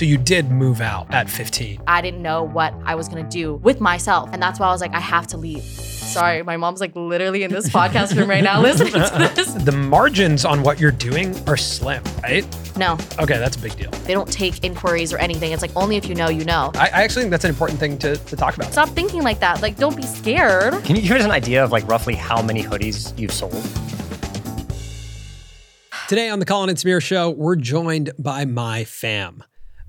So you did move out at 15. I didn't know what I was gonna do with myself. And that's why I was like, I have to leave. Sorry, my mom's like literally in this podcast room right now listening to this. The margins on what you're doing are slim, right? No, Okay, that's a big deal. they don't take inquiries or anything. It's like only if you know, you know. I, I actually think that's an important thing to, to talk about. Stop thinking like that. Like, don't be scared. Can you give us an idea of like roughly how many hoodies you've sold? Today on the Colin and Samir Show, we're joined by Mai Pham.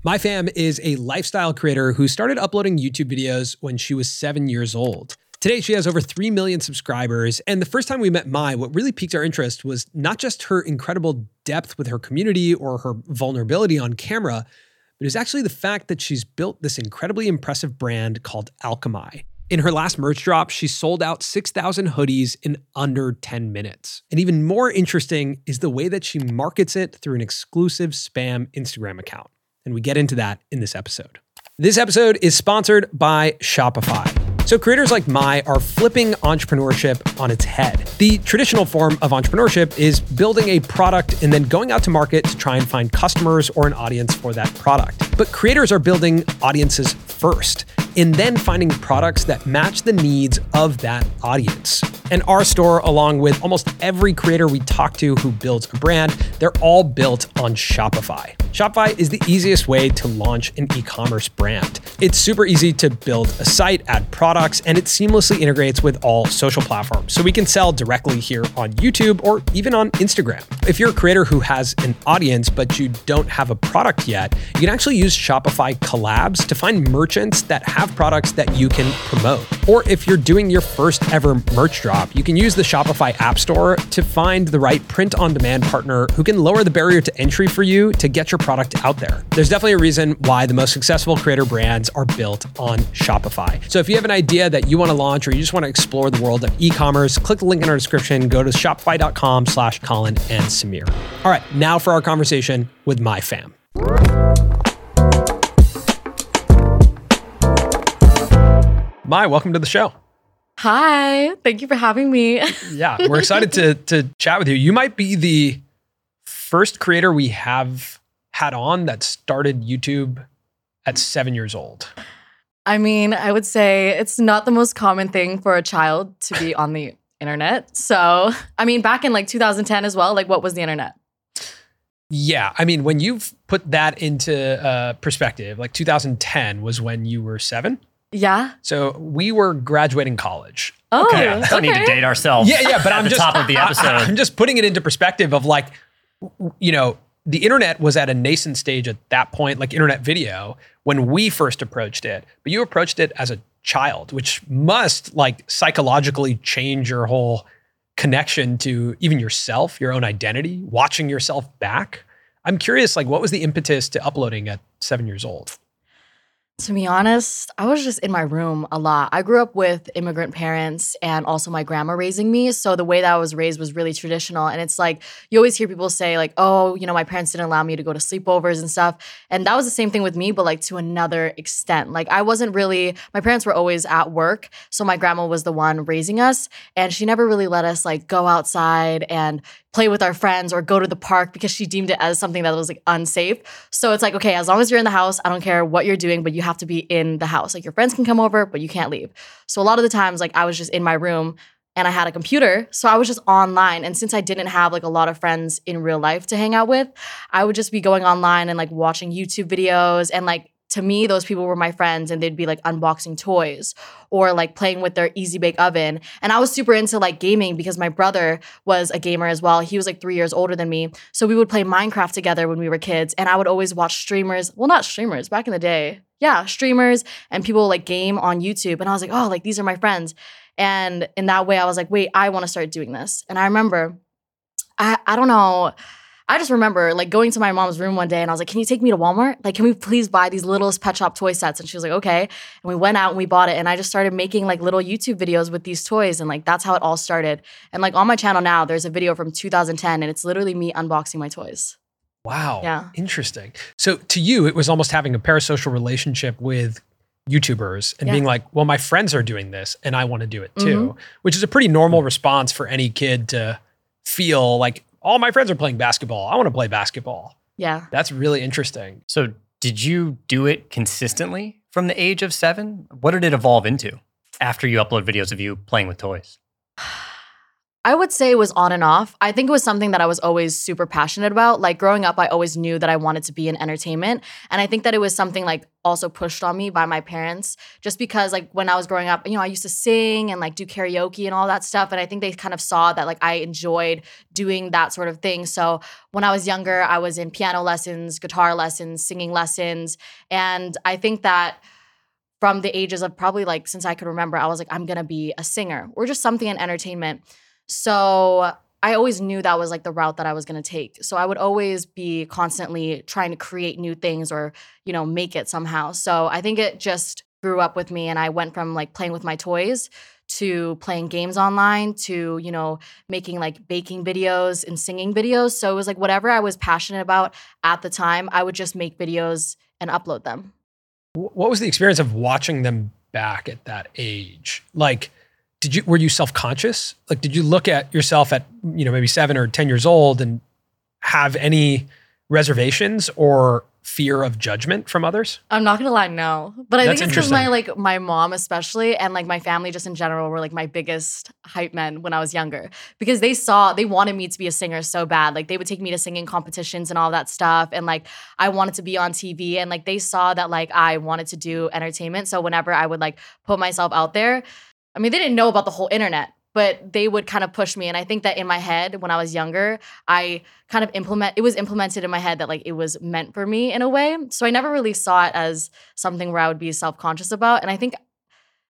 Mai Pham is a lifestyle creator who started uploading YouTube videos when she was seven years old. Today, she has over 3 million subscribers. And the first time we met Mai, what really piqued our interest was not just her incredible depth with her community or her vulnerability on camera, but was actually the fact that she's built this incredibly impressive brand called Alchemai. In her last merch drop, she sold out 6,000 hoodies in under 10 minutes. And even more interesting is the way that she markets it through an exclusive spam Instagram account. And we get into that in this episode. This episode is sponsored by Shopify. So, creators like Mai are flipping entrepreneurship on its head. The traditional form of entrepreneurship is building a product and then going out to market to try and find customers or an audience for that product. But creators are building audiences first and then finding products that match the needs of that audience. And our store, along with almost every creator we talk to who builds a brand, they're all built on Shopify. Shopify is the easiest way to launch an e commerce brand. It's super easy to build a site, add products, and it seamlessly integrates with all social platforms. So we can sell directly here on YouTube or even on Instagram. If you're a creator who has an audience, but you don't have a product yet, you can actually use Shopify collabs to find merchants that have products that you can promote. Or if you're doing your first ever merch drop, you can use the Shopify App Store to find the right print on demand partner who can lower the barrier to entry for you to get your product out there. There's definitely a reason why the most successful creator brands are built on Shopify. So if you have an idea that you want to launch or you just want to explore the world of e-commerce, click the link in our description, go to shopify.com slash Colin and Samir. All right, now for our conversation with Mai Pham. Mai, welcome to the show. Hi, thank you for having me. Yeah, we're excited to to chat with you. You might be the first creator we have had on that started YouTube at seven years old. I mean, I would say it's not the most common thing for a child to be on the internet. So, I mean, back in like 2010 as well, like what was the internet? Yeah, I mean, when you've put that into uh, perspective, like 2010 was when you were seven. Yeah. So we were graduating college. Oh, Okay, I don't need to date ourselves. Yeah, yeah, but at I'm the just top of the episode. I, am just putting it into perspective of like, you know, the internet was at a nascent stage at that point, like internet video, when we first approached it. But you approached it as a child, which must like psychologically change your whole connection to even yourself, your own identity, watching yourself back. I'm curious, like, what was the impetus to uploading at seven years old? To be honest, I was just in my room a lot. I grew up with immigrant parents and also my grandma raising me. So the way that I was raised was really traditional. And it's like you always hear people say, like, oh, you know, my parents didn't allow me to go to sleepovers and stuff. And that was the same thing with me, but like to another extent. Like I wasn't really, my parents were always at work. So my grandma was the one raising us. And she never really let us like go outside and play with our friends or go to the park because she deemed it as something that was like unsafe. So it's like, okay, as long as you're in the house, I don't care what you're doing, but you have to be in the house. Like your friends can come over, but you can't leave. So a lot of the times, like I was just in my room and I had a computer. So I was just online. And since I didn't have like a lot of friends in real life to hang out with, I would just be going online and like watching YouTube videos and like to me, those people were my friends and they'd be like unboxing toys or like playing with their easy bake oven. And I was super into like gaming because my brother was a gamer as well. He was like three years older than me. So we would play Minecraft together when we were kids. And I would always watch streamers. Well, not streamers, back in the day. Yeah, streamers and people like game on YouTube. And I was like, oh, like these are my friends. And in that way, I was like, wait, I want to start doing this. And I remember, I, I don't know. I just remember like going to my mom's room one day and I was like, Can you take me to Walmart? Like, can we please buy these littlest pet shop toy sets? And she was like, Okay. And we went out and we bought it. And I just started making like little YouTube videos with these toys. And like that's how it all started. And like on my channel now, there's a video from 2010 and it's literally me unboxing my toys. Wow. Yeah. Interesting. So to you, it was almost having a parasocial relationship with YouTubers and Yeah. being like, well, my friends are doing this and I want to do it too, mm-hmm. which is a pretty normal mm. response for any kid to feel like all my friends are playing basketball. I want to play basketball. Yeah. That's really interesting. So Did you do it consistently from the age of seven? What did it evolve into after you upload videos of you playing with toys? I would say it was on and off. I think it was something that I was always super passionate about. Like growing up, I always knew that I wanted to be in entertainment. And I think that it was something like also pushed on me by my parents, just because like when I was growing up, you know, I used to sing and like do karaoke and all that stuff. And I think they kind of saw that like I enjoyed doing that sort of thing. So when I was younger, I was in piano lessons, guitar lessons, singing lessons. And I think that from the ages of probably like since I could remember, I was like, I'm gonna be a singer or just something in entertainment. So I always knew that was like the route that I was going to take. So I would always be constantly trying to create new things or, you know, make it somehow. So I think it just grew up with me and I went from like playing with my toys to playing games online to, you know, making like baking videos and singing videos. So it was like whatever I was passionate about at the time, I would just make videos and upload them. What was the experience of watching them back at that age? Like did you were you self-conscious? Like did you look at yourself at you know maybe seven or ten years old and have any reservations or fear of judgment from others? I'm not gonna lie no. But i That's think it's because my like my mom especially and like my family just in general were like my biggest hype men when i was younger. Because they saw they wanted me to be a singer so bad. Like they would take me to singing competitions and all that stuff. And like i wanted to be on tv and like they saw that like i wanted to do entertainment. So whenever i would like put myself out there I mean, they didn't know about the whole internet, but they would kind of push me. And I think that in my head, when I was younger, I kind of implement it was implemented in my head that like it was meant for me in a way. So I never really saw it as something where I would be self-conscious about. And I think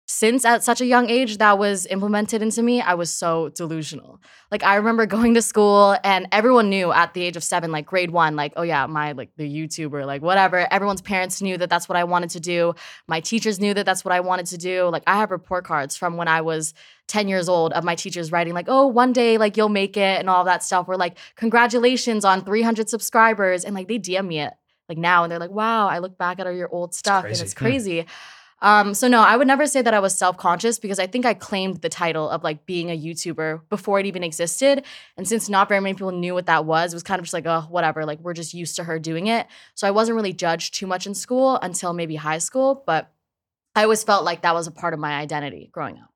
since at such a young age that was implemented into me, I was so delusional. Like I remember going to school and everyone knew at the age of 7 like grade 1 like oh yeah, my like the YouTuber like whatever. Everyone's parents knew that that's what I wanted to do. My teachers knew that that's what I wanted to do. Like I have report cards from when I was 10 years old of my teachers writing like oh one day like you'll make it and all that stuff. We're like congratulations on 300 subscribers and like they DM me it like now and they're like wow, I look back at all your old stuff it's and it's crazy. Yeah. Um, so no, I would never say that I was self-conscious because I think I claimed the title of like being a YouTuber before it even existed. And since not very many people knew what that was, it was kind of just like, oh, whatever, like we're just used to her doing it. So I wasn't really judged too much in school until maybe high school, but I always felt like that was a part of my identity growing up.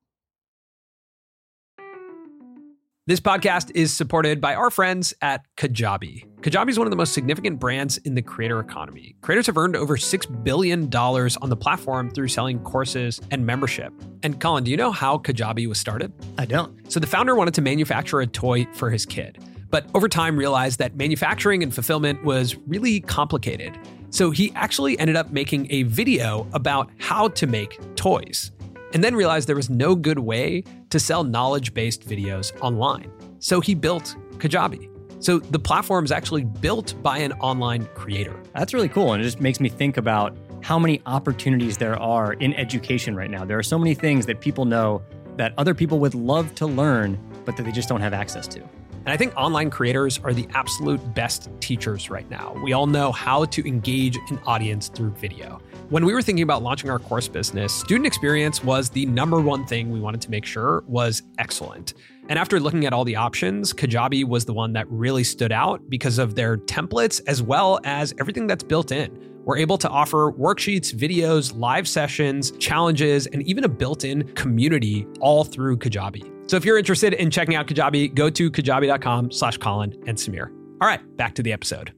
This podcast is supported by our friends at Kajabi. Kajabi is one of the most significant brands in the creator economy. Creators have earned over $6 billion on the platform through selling courses and membership. And Colin, do you know how Kajabi was started? I don't. So the founder wanted to manufacture a toy for his kid, but over time realized that manufacturing and fulfillment was really complicated. So he actually ended up making a video about how to make toys and then realized there was no good way to sell knowledge based videos online. So he built Kajabi. So the platform is actually built by an online creator. That's really cool. And it just makes me think about how many opportunities there are in education right now. There are so many things that people know that other people would love to learn, but that they just don't have access to. And I think online creators are the absolute best teachers right now. We all know how to engage an audience through video. When we were thinking about launching our course business, student experience was the number one thing we wanted to make sure was excellent. And after looking at all the options, Kajabi was the one that really stood out because of their templates as well as everything that's built in. We're able to offer worksheets, videos, live sessions, challenges, and even a built in community all through Kajabi. So if you're interested in checking out Kajabi, go to kajabi.com slash Colin and Samir. All right, back to the episode.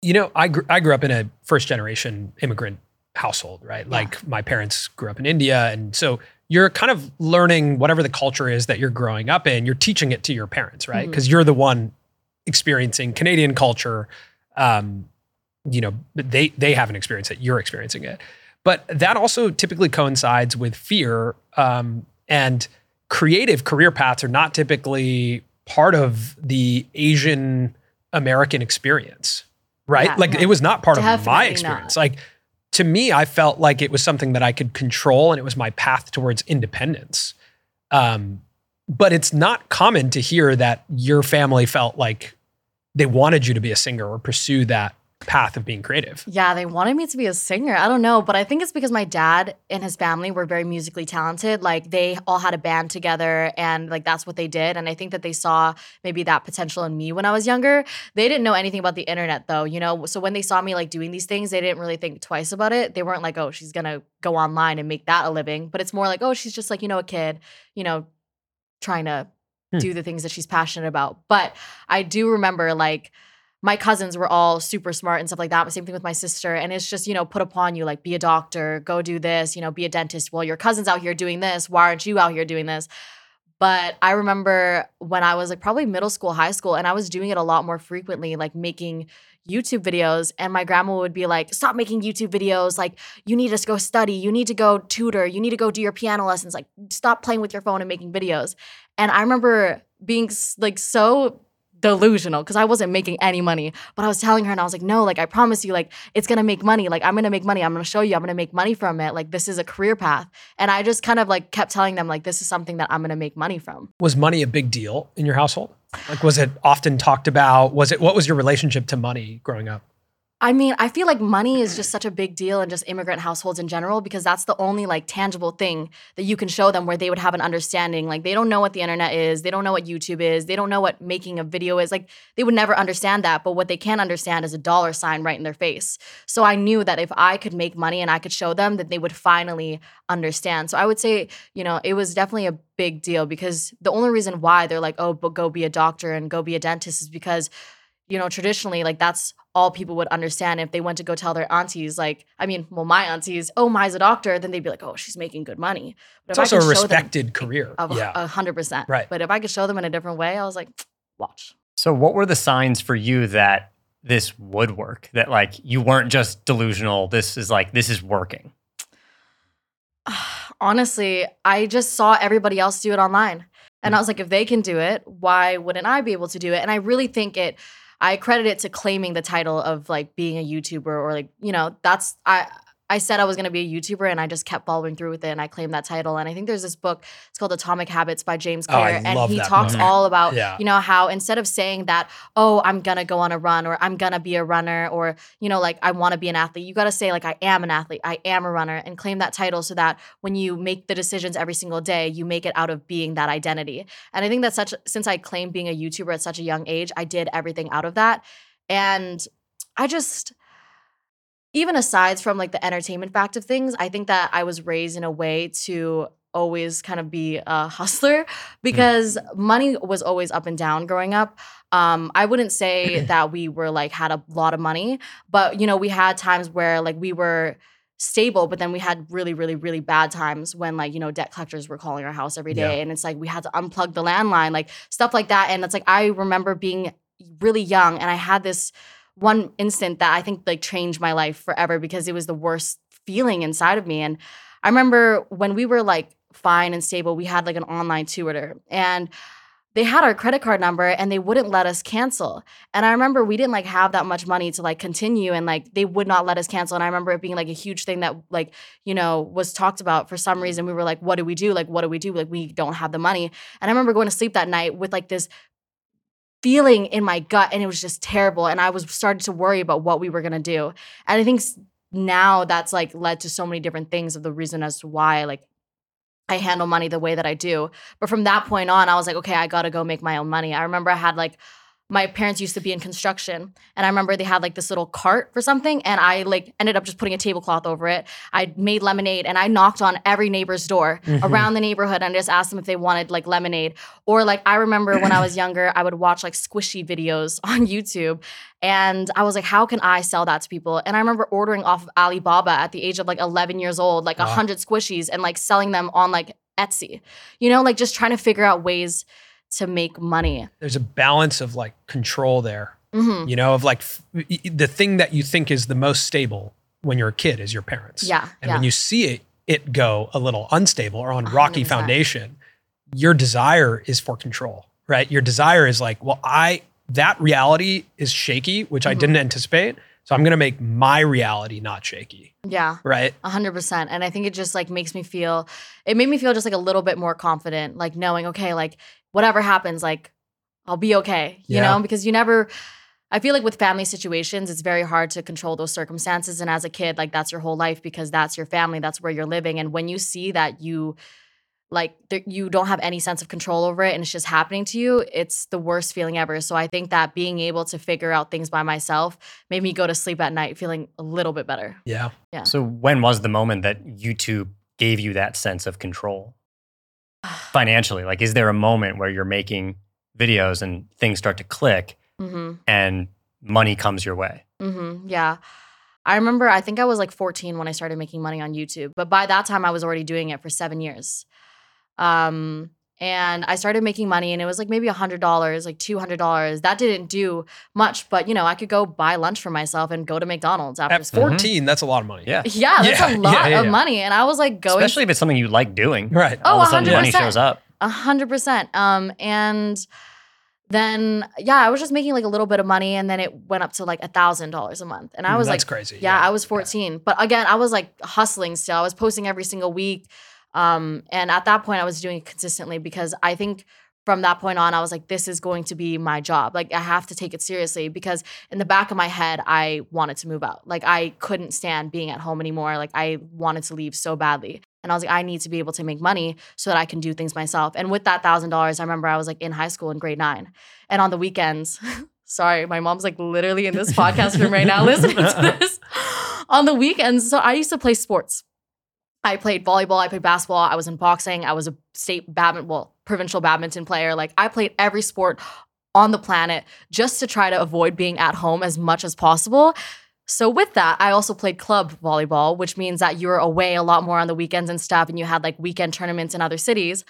You know, I, gr- I grew up in a first generation immigrant household, right? Yeah. Like my parents grew up in India. And so you're kind of learning whatever the culture is that you're growing up in, you're teaching it to your parents, right? Because mm-hmm. you're the one experiencing Canadian culture. Um, you know, they they haven't experienced it, you're experiencing it. But that also typically coincides with fear. Um, and creative career paths are not typically part of the Asian American experience right? Yeah, like it was not part of my experience. Not. Like to me, I felt like it was something that I could control and it was my path towards independence. Um, but it's not common to hear that your family felt like they wanted you to be a singer or pursue that path of being creative. Yeah, they wanted me to be a singer. I don't know, but I think it's because my dad and his family were very musically talented. Like they all had a band together and like that's what they did. And I think that they saw maybe that potential in me when I was younger. They didn't know anything about the internet though, you know? So when they saw me like doing these things, they didn't really think twice about it. They weren't like, oh, she's gonna go online and make that a living. But it's more like, oh, she's just like, you know, a kid, you know, trying to Hmm. do the things that she's passionate about. But I do remember like my cousins were all super smart and stuff like that. Same thing with my sister. And it's just, you know, put upon you like be a doctor, go do this, you know, be a dentist. Well, your cousin's out here doing this. Why aren't you out here doing this? But I remember when I was like probably middle school, high school, and I was doing it a lot more frequently, like making YouTube videos. And my grandma would be like, Stop making YouTube videos. Like, you need to go study. You need to go tutor. You need to go do your piano lessons. Like, stop playing with your phone and making videos. And I remember being like so delusional because I wasn't making any money. But I was telling her and I was like, no, like I promise you, like it's gonna make money. Like I'm gonna make money. I'm gonna show you, I'm gonna make money from it. Like this is a career path. And I just kind of like kept telling them, like, this is something that I'm gonna make money from. Was money a big deal in your household? Like, was it often talked about? Was it what was your relationship to money growing up? I mean, I feel like money is just such a big deal in just immigrant households in general because that's the only like tangible thing that you can show them where they would have an understanding. Like they don't know what the internet is, they don't know what YouTube is, they don't know what making a video is. Like they would never understand that, but what they can understand is a dollar sign right in their face. So I knew that if I could make money and I could show them that they would finally understand. So I would say, you know, it was definitely a big deal because the only reason why they're like, "Oh, but go be a doctor and go be a dentist" is because you know, traditionally, like that's all people would understand if they went to go tell their aunties, like, I mean, well, my aunties, oh, Mai's a doctor, then they'd be like, oh, she's making good money. But It's also a show them- respected career. of yeah. a hundred percent. Right. But if I could show them in a different way, I was like, watch. So, what were the signs for you that this would work? That like you weren't just delusional. This is like this is working. Honestly, I just saw everybody else do it online. And hmm. I was like, if they can do it, why wouldn't I be able to do it? And I really think it, I credit it to claiming the title of like being a YouTuber or like, you know, that's, I, I said I was going to be a YouTuber and I just kept following through with it and I claimed that title. And I think there's this book, it's called Atomic Habits by James Oh, Clear. and he talks book. all about, Yeah. you know, how instead of saying that, oh, I'm going to go on a run or I'm going to be a runner or, you know, like I want to be an athlete, you got to say, like, I am an athlete, I am a runner and claim that title so that when you make the decisions every single day, you make it out of being that identity. And I think that such, since I claimed being a YouTuber at such a young age, I did everything out of that. And I just, even aside from like the entertainment fact of things, I think that I was raised in a way to always kind of be a hustler because money was always up and down growing up. Um, I wouldn't say that we were like had a lot of money, but you know, we had times where like we were stable, but then we had really, really, really bad times when like, you know, debt collectors were calling our house every day. Yeah. And it's like we had to unplug the landline, like stuff like that. And it's like I remember being really young and I had this one instant that I think like changed my life forever because it was the worst feeling inside of me. And I remember when we were like fine and stable, we had like an online tutor and they had our credit card number and they wouldn't let us cancel. And I remember we didn't like have that much money to like continue and like they would not let us cancel. And I remember it being like a huge thing that like, you know, was talked about for some reason. We were like, what do we do? Like, what do we do? Like, we don't have the money. And I remember going to sleep that night with like this feeling in my gut and it was just terrible and i was started to worry about what we were going to do. And i think now that's like led to so many different things of the reason as to why like i handle money the way that i do. But from that point on i was like okay i gotta go make my own money. I remember i had like my parents used to be in construction and i remember they had like this little cart for something and i like ended up just putting a tablecloth over it i made lemonade and i knocked on every neighbor's door Mhm. around the neighborhood and just asked them if they wanted like lemonade or like I remember when I was younger, I would watch like squishy videos on YouTube. And I was like, how can I sell that to people? And I remember ordering off of Alibaba at the age of like 11 years old, like a Wow. 100 squishies and like selling them on like Etsy. You know, like just trying to figure out ways to make money. There's a balance of like control there. hmm You know, of like f- the thing that you think is the most stable when you're a kid is your parents. Yeah. And yeah. when you see it it go a little unstable or on rocky 100%. foundation, your desire is for control, right? Your desire is like, well, I that reality is shaky, which I Mhm. didn't anticipate. So I'm going to make my reality not shaky, yeah. right? A hundred percent. And I think it just like makes me feel it made me feel just like a little bit more confident, like knowing, okay, like whatever happens, like I'll be okay. You Yeah. know, because you never I feel like with family situations, it's very hard to control those circumstances. And as a kid, like that's your whole life because that's your family, that's where you're living. And when you see that you like th- you don't have any sense of control over it and it's just happening to you, it's the worst feeling ever. So I think that being able to figure out things by myself made me go to sleep at night feeling a little bit better. Yeah. Yeah. So when was the moment that YouTube gave you that sense of control financially? Like, is there a moment where you're making videos and things start to click hmm and money comes your way? hmm Yeah. I remember, I think I was like 14 when I started making money on YouTube, but by that time I was already doing it for seven years. Um, and I started making money and it was like maybe $100, like $200. That didn't do much, but you know, I could go buy lunch for myself and go to McDonald's after At school. 14, that's a lot of money. Yeah. Yeah, that's Yeah, a lot yeah, yeah, of money. And I was like going Especially if it's something you like doing. Right. Oh, All of a sudden, money 100%. shows up. A hundred percent. Um, and then yeah, I was just making like a little bit of money, and then it went up to like a thousand dollars a month, and I Mm, was that's like, crazy. yeah, I was 14. But again, I was like hustling still. I was posting every single week. Um, and at that point I was doing it consistently because I think from that point on, I was like, this is going to be my job. Like, I have to take it seriously because in the back of my head, I wanted to move out. Like, I couldn't stand being at home anymore. Like, I wanted to leave so badly. And I was like, I need to be able to make money so that I can do things myself. And with that thousand dollars, I remember I was like in high school in grade nine. And on the weekends, sorry, my mom's like literally in this podcast room right now listening to this. on the weekends, so I used to play sports. I played volleyball, I played basketball, I was in boxing, I was a state badminton, well, provincial badminton player. Like I played every sport on the planet just to try to avoid being at home as much as possible. So with that, I also played club volleyball, which means that you were away a lot more on the weekends and stuff, and you had like weekend tournaments in other cities.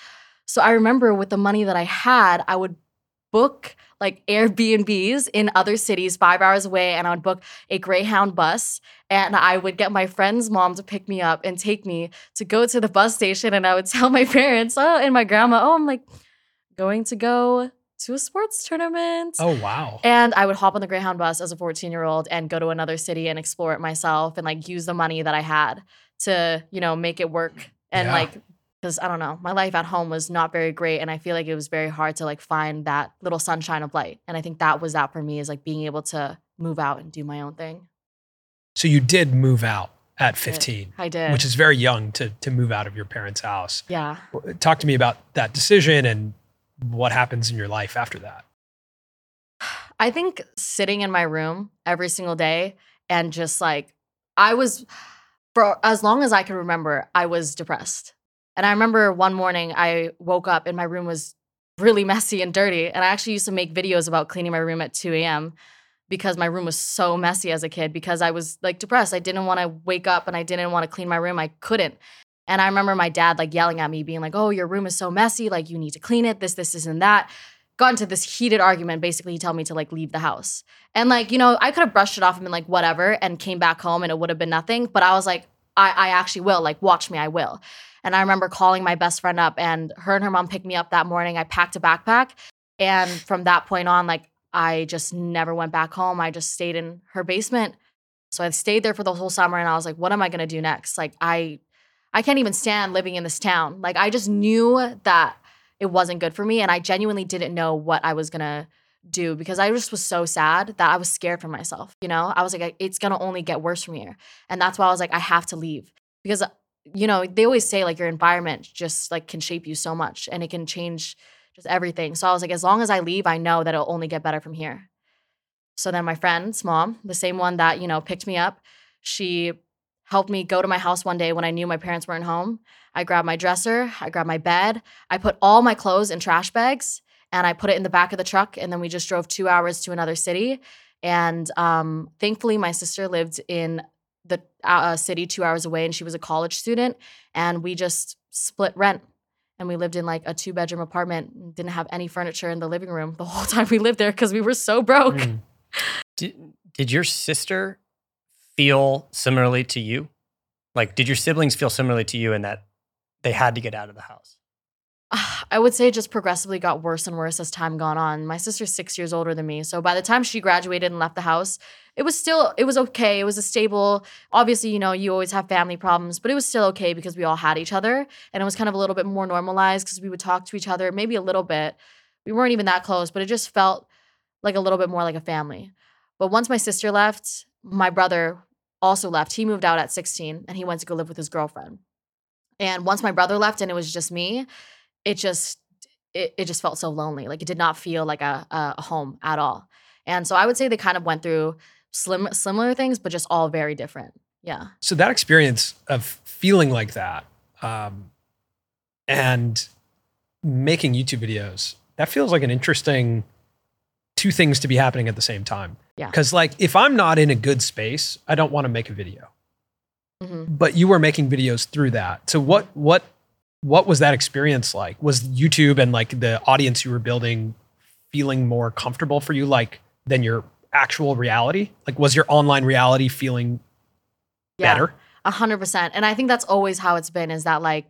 So I remember with the money that I had, I would book like Airbnbs in other cities five hours away, and I would book a Greyhound bus, and I would get my friend's mom to pick me up and take me to go to the bus station, and I would tell my parents, oh, and my grandma, oh, I'm like going to go to a sports tournament. Oh wow. And I would hop on the Greyhound bus as a 14 year old and go to another city and explore it myself and like use the money that I had to, you know, make it work. And Yeah. like, because I don't know, my life at home was not very great. And I feel like it was very hard to like find that little sunshine of light. And I think that was that for me is like being able to move out and do my own thing. So you did move out at did. 15, I did. which is very young to to move out of your parents' house. yeah. Talk to me about that decision and what happens in your life after that. I think sitting in my room every single day and just like I was for as long as I can remember, I was depressed. And I remember one morning I woke up and my room was really messy and dirty. And I actually used to make videos about cleaning my room at 2 a.m. because my room was so messy as a kid because I was like depressed. I didn't want to wake up and I didn't want to clean my room. I couldn't. And I remember my dad like yelling at me, being like, Oh, your room is so messy. Like, you need to clean it. This, this, this, and that. Got into this heated argument. Basically, he told me to like leave the house. And like, you know, I could have brushed it off and been like, whatever, and came back home and it would have been nothing. But I was like, I, I actually will. Like, watch me, I will. And I remember calling my best friend up, and her and her mom picked me up that morning. I packed a backpack. And from that point on, like, I just never went back home. I just stayed in her basement. So I stayed there for the whole summer and I was like, what am I gonna do next? Like I I can't even stand living in this town. Like I just knew that it wasn't good for me and I genuinely didn't know what I was gonna do because I just was so sad that I was scared for myself. You know, I was like, it's gonna only get worse from here. And that's why I was like, I have to leave because, you know, they always say like your environment just like can shape you so much and it can change just everything. So I was like, as long as I leave, I know that it'll only get better from here. So then my friend's mom, the same one that, you know, picked me up, she helped me go to my house one day when I knew my parents weren't home. I grabbed my dresser, I grabbed my bed, I put all my clothes in trash bags and I put it in the back of the truck. And then we just drove two hours to another city. And um, thankfully, my sister lived in the uh, city two hours away and she was a college student. And we just split rent. And we lived in like a two bedroom apartment, didn't have any furniture in the living room the whole time we lived there because we were so broke. Mm. Did, did your sister feel similarly to you? Like, did your siblings feel similarly to you in that they had to get out of the house? I would say it just progressively got worse and worse as time gone on. My sister's six years older than me. So by the time she graduated and left the house, it was still, it was okay. It was a stable, obviously, you know, you always have family problems, but it was still okay because we all had each other. And it was kind of a little bit more normalized because we would talk to each other, maybe a little bit. We weren't even that close, but it just felt like a little bit more like a family. But once my sister left, my brother also left. He moved out at 16 and he went to go live with his girlfriend. And once my brother left and it was just me, it just it, it just felt so lonely. Like it did not feel like a, a home at all. And so I would say they kind of went through slim, similar things, but just all very different. Yeah. So that experience of feeling like that um, and making YouTube videos, that feels like an interesting two things to be happening at the same time. Yeah. Because like if I'm not in a good space, I don't want to make a video. hmm But you were making videos through that. So what what what was that experience like? Was YouTube and like the audience you were building feeling more comfortable for you like than your actual reality? Like was your online reality feeling Yeah. better? A hundred percent. And I think that's always how it's been is that like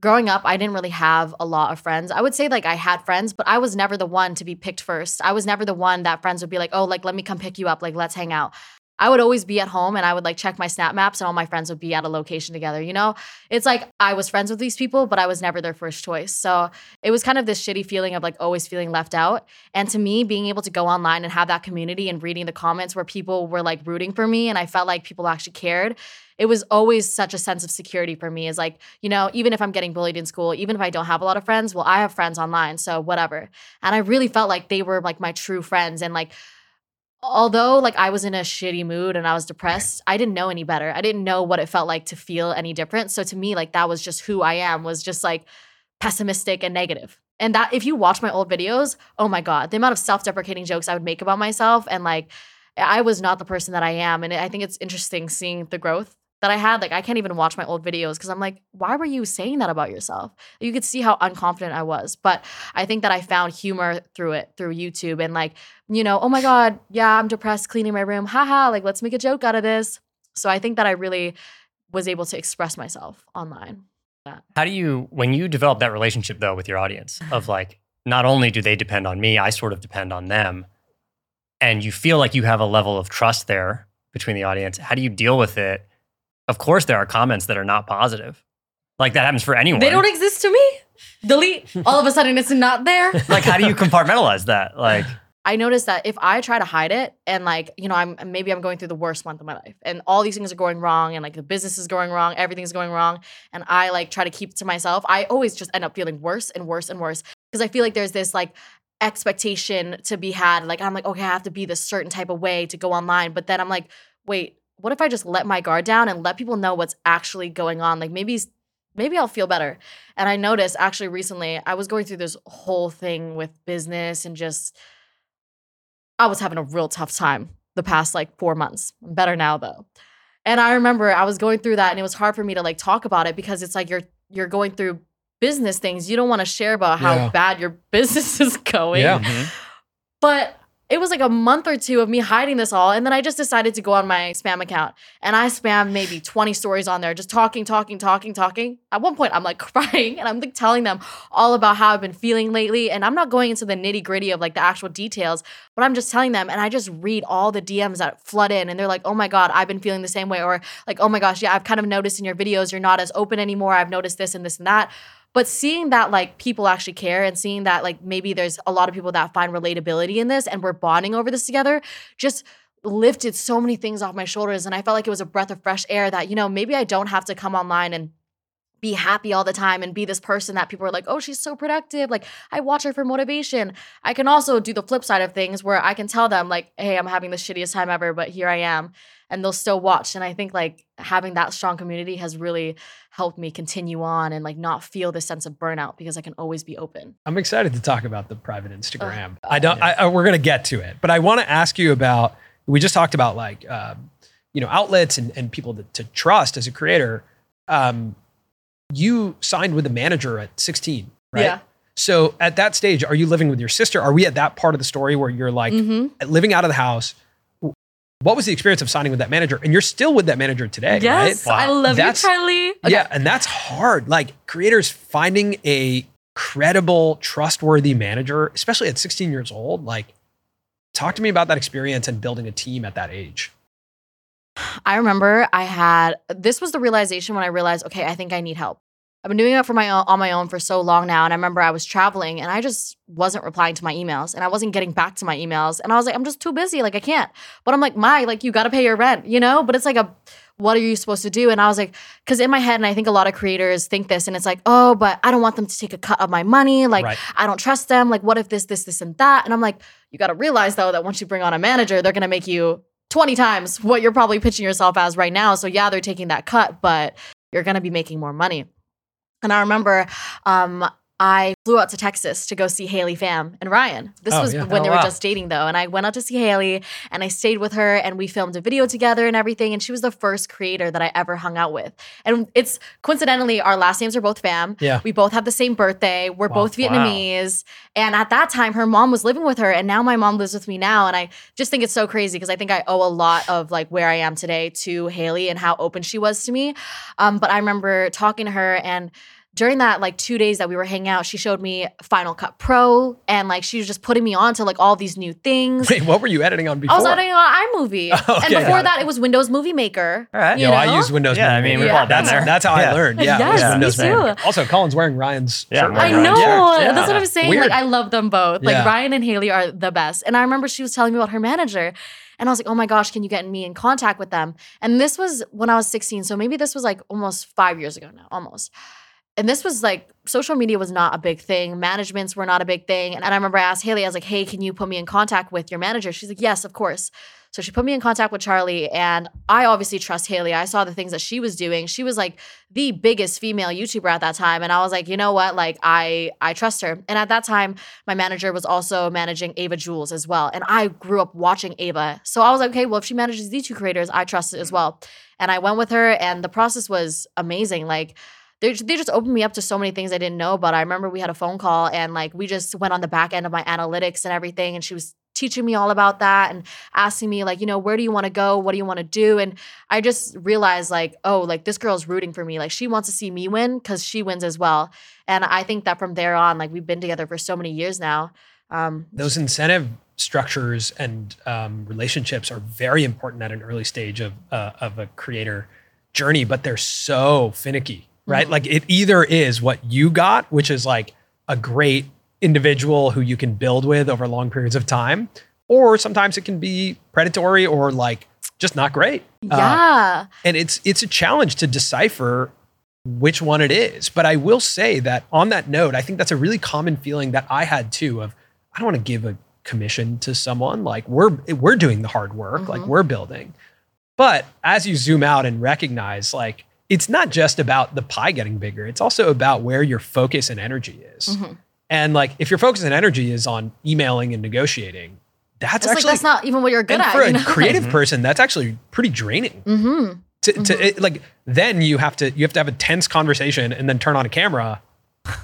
growing up, I didn't really have a lot of friends. I would say like I had friends, but I was never the one to be picked first. I was never the one that friends would be like, oh, like let me come pick you up, like let's hang out. I would always be at home and I would like check my snap maps and all my friends would be at a location together, you know? It's like I was friends with these people, but I was never their first choice. So it was kind of this shitty feeling of like always feeling left out. And to me, being able to go online and have that community and reading the comments where people were like rooting for me and I felt like people actually cared it was always such a sense of security for me is like you know even if i'm getting bullied in school even if i don't have a lot of friends well i have friends online so whatever and i really felt like they were like my true friends and like although like i was in a shitty mood and i was depressed i didn't know any better. I didn't know what it felt like to feel any different. So to me like that was just who i am was just like pessimistic and negative. and that if you watch my old videos oh my god the amount of self-deprecating jokes i would make about myself and like i was not the person that i am. And i think it's interesting seeing the growth that I had. Like I can't even watch my old videos because I'm like, why were you saying that about yourself? You could see how unconfident I was. But I think that I found humor through it, through YouTube, and like, you know, oh my God, yeah, I'm depressed cleaning my room. Haha, like let's make a joke out of this. So I think that I really was able to express myself online. How do you, when you develop that relationship though with your audience of like, not only do they depend on me, I sort of depend on them, and you feel like you have a level of trust there between the audience, how do you deal with it? Of course, there are comments that are not positive. Like that happens for anyone. They don't exist to me. Delete. All of a sudden, it's not there. like, how do you compartmentalize that? Like, I noticed that if I try to hide it and like, you know, I'm maybe I'm going through the worst month of my life and all these things are going wrong and like the business is going wrong, everything's going wrong, and I like try to keep it to myself, I always just end up feeling worse and worse and worse because I feel like there's this like expectation to be had. Like I'm like, okay, I have to be this certain type of way to go online, but then I'm like, wait, what if I just let my guard down and let people know what's actually going on? Like maybe maybe I'll feel better. And I noticed actually recently I was going through this whole thing with business and just I was having a real tough time the past like 4 months. I'm better now though. And I remember I was going through that and it was hard for me to like talk about it because it's like you're you're going through business things. You don't want to share about how Yeah. bad your business is going. Yeah. Mhm. But it was like a month or two of me hiding this all. And then I just decided to go on my spam account and I spammed maybe 20 stories on there, just talking, talking, talking, talking. At one point, I'm like crying and I'm like telling them all about how I've been feeling lately. And I'm not going into the nitty gritty of like the actual details, but I'm just telling them. And I just read all the DMs that flood in and they're like, oh my God, I've been feeling the same way. Or like, oh my gosh, yeah, I've kind of noticed in your videos, you're not as open anymore. I've noticed this and this and that. But seeing that like people actually care and seeing that like maybe there's a lot of people that find relatability in this and we're bonding over this together just lifted so many things off my shoulders. And I felt like it was a breath of fresh air that, you know, maybe I don't have to come online and be happy all the time and be this person that people are like, oh, she's so productive. Like, I watch her for motivation. I can also do the flip side of things where I can tell them, like, hey, I'm having the shittiest time ever, but here I am. And they'll still watch. And I think like having that strong community has really helped me continue on and like not feel this sense of burnout because I can always be open. I'm excited to talk about the private Instagram. Oh, I don't. I, I, we're going to get to it, but I want to ask you about. We just talked about like, um, you know, outlets and, and people to, to trust as a creator. Um, you signed with a manager at 16, right? Yeah. So at that stage, are you living with your sister? Are we at that part of the story where you're like Mm-hmm. living out of the house? What was the experience of signing with that manager? And you're still with that manager today, Yes, right? I love That's- you, Charlie. Okay. Yeah, and that's hard. Like creators finding a credible, trustworthy manager, especially at 16 years old. Like, talk to me about that experience and building a team at that age. I remember I had this was the realization when I realized, okay, I think I need help. I've been doing it for my own, on my own for so long now. And I remember I was traveling and I just wasn't replying to my emails and I wasn't getting back to my emails. And I was like, I'm just too busy. Like, I can't. But I'm like, my, like, you got to pay your rent, you know? But it's like a, what are you supposed to do? And I was like, because in my head, and I think a lot of creators think this, and it's like, oh, but I don't want them to take a cut of my money. Like, Right. I don't trust them. Like, what if this, this, this, and that? And I'm like, you got to realize though that once you bring on a manager, they're going to make you 20 times what you're probably pitching yourself as right now. So yeah, they're taking that cut, but you're going to be making more money. And I remember um, I flew out to Texas to go see Haley Pham and Ryan. This Oh, was yeah. when Oh, they wow. were just dating though. And I went out to see Haley and I stayed with her and we filmed a video together and everything. And she was the first creator that I ever hung out with. And it's coincidentally, our last names are both Pham. Yeah. We both have the same birthday. We're Wow. both Wow. Vietnamese. And at that time, her mom was living with her. And now my mom lives with me now. And I just think it's so crazy because I think I owe a lot of like where I am today to Haley and how open she was to me. Um, but I remember talking to her and during that like two days that we were hanging out, she showed me Final Cut Pro and like she was just putting me on to like all these new things. Wait, what were you editing on before? I was editing on iMovie. Oh, okay, and before it. that, it was Windows Movie Maker. All right. you Yo, I use Windows. Yeah, I mean, we've Maker. all been that's there. that's how I learned. Yeah, it was Yes, me too. Maker. Also, Colin's wearing Ryan's Yeah, shirt. I'm right I know. Ryan's. Yeah. That's what I'm saying. Weird. Like I love them both. Like Yeah. Ryan and Haley are the best. And I remember she was telling me about her manager. And I was like, oh my gosh, can you get me in contact with them? And this was when I was 16. So maybe this was like almost five years ago now, almost. And this was like social media was not a big thing. Managements were not a big thing. And I remember I asked Haley, I was like, hey, can you put me in contact with your manager? She's like, yes, of course. So she put me in contact with Charlie. And I obviously trust Haley. I saw the things that she was doing. She was like the biggest female YouTuber at that time. And I was like, you know what? Like I I trust her. And at that time, my manager was also managing Ava Jules as well. And I grew up watching Ava. So I was like, okay, well, if she manages these two creators, I trust it as well. And I went with her and the process was amazing. Like they, they just opened me up to so many things I didn't know. But I remember we had a phone call and like we just went on the back end of my analytics and everything. And she was teaching me all about that and asking me like, you know, where do you want to go? What do you want to do? And I just realized like, oh, like this girl's rooting for me. Like she wants to see me win because she wins as well. And I think that from there on, like we've been together for so many years now. Um, Those incentive structures and um, relationships are very important at an early stage of uh, of a creator journey, but they're so finicky, right? Mm-hmm. Like it either is what you got, which is like a great individual who you can build with over long periods of time, or sometimes it can be predatory or like just not great. Uh, yeah. and it's it's a challenge to decipher which one it is. But I will say that on that note, I think that's a really common feeling that I had too of I don't want to give a commission to someone like we're we're doing the hard work, like Mhm. we're building. But as you zoom out and recognize like it's not just about the pie getting bigger, it's also about where your focus and energy is. Mhm. And like if your focus and energy is on emailing and negotiating, that's It's like actually that's not even what you're good and at. for a you know? creative person, that's actually pretty draining hmm to, to it, like then you have to you have to have a tense conversation and then turn on a camera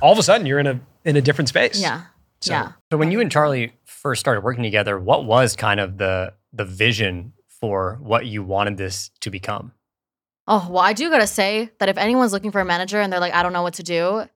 all of a sudden you're in a in a different space Yeah. So- yeah. So when you and Charlie first started working together, what was kind of the the vision for what you wanted this to become? Oh, well, I do gotta say that if anyone's looking for a manager and they're like, I don't know what to do,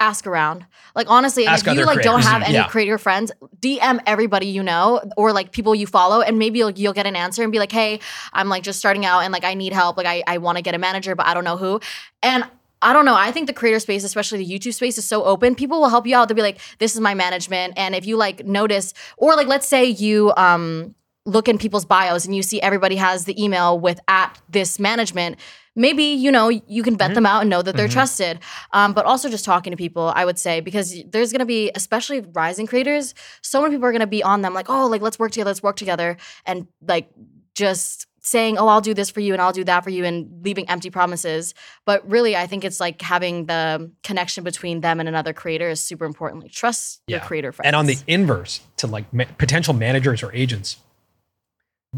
ask around. Like honestly, Ask if you like don't have any Yeah. creator friends, DM everybody you know or like people you follow, and maybe you'll you'll get an answer and be like, Hey, I'm like just starting out and like I need help. Like I, I want to get a manager, but I don't know who. And I don't know. I think the creator space, especially the YouTube space, is so open. People will help you out. They'll be like, "This is my management," and if you like notice, or like, let's say you um look in people's bios and you see everybody has the email with at this management maybe you know you can vet them out and know that they're Mhm. trusted. Um, but also just talking to people i would say because there's going to be especially rising creators so many people are going to be on them like oh like let's work together let's work together and like just saying oh i'll do this for you and i'll do that for you and leaving empty promises. But really i think it's like having the connection between them and another creator is super important. Like trust your creator friends and on the inverse to like ma- potential managers or agents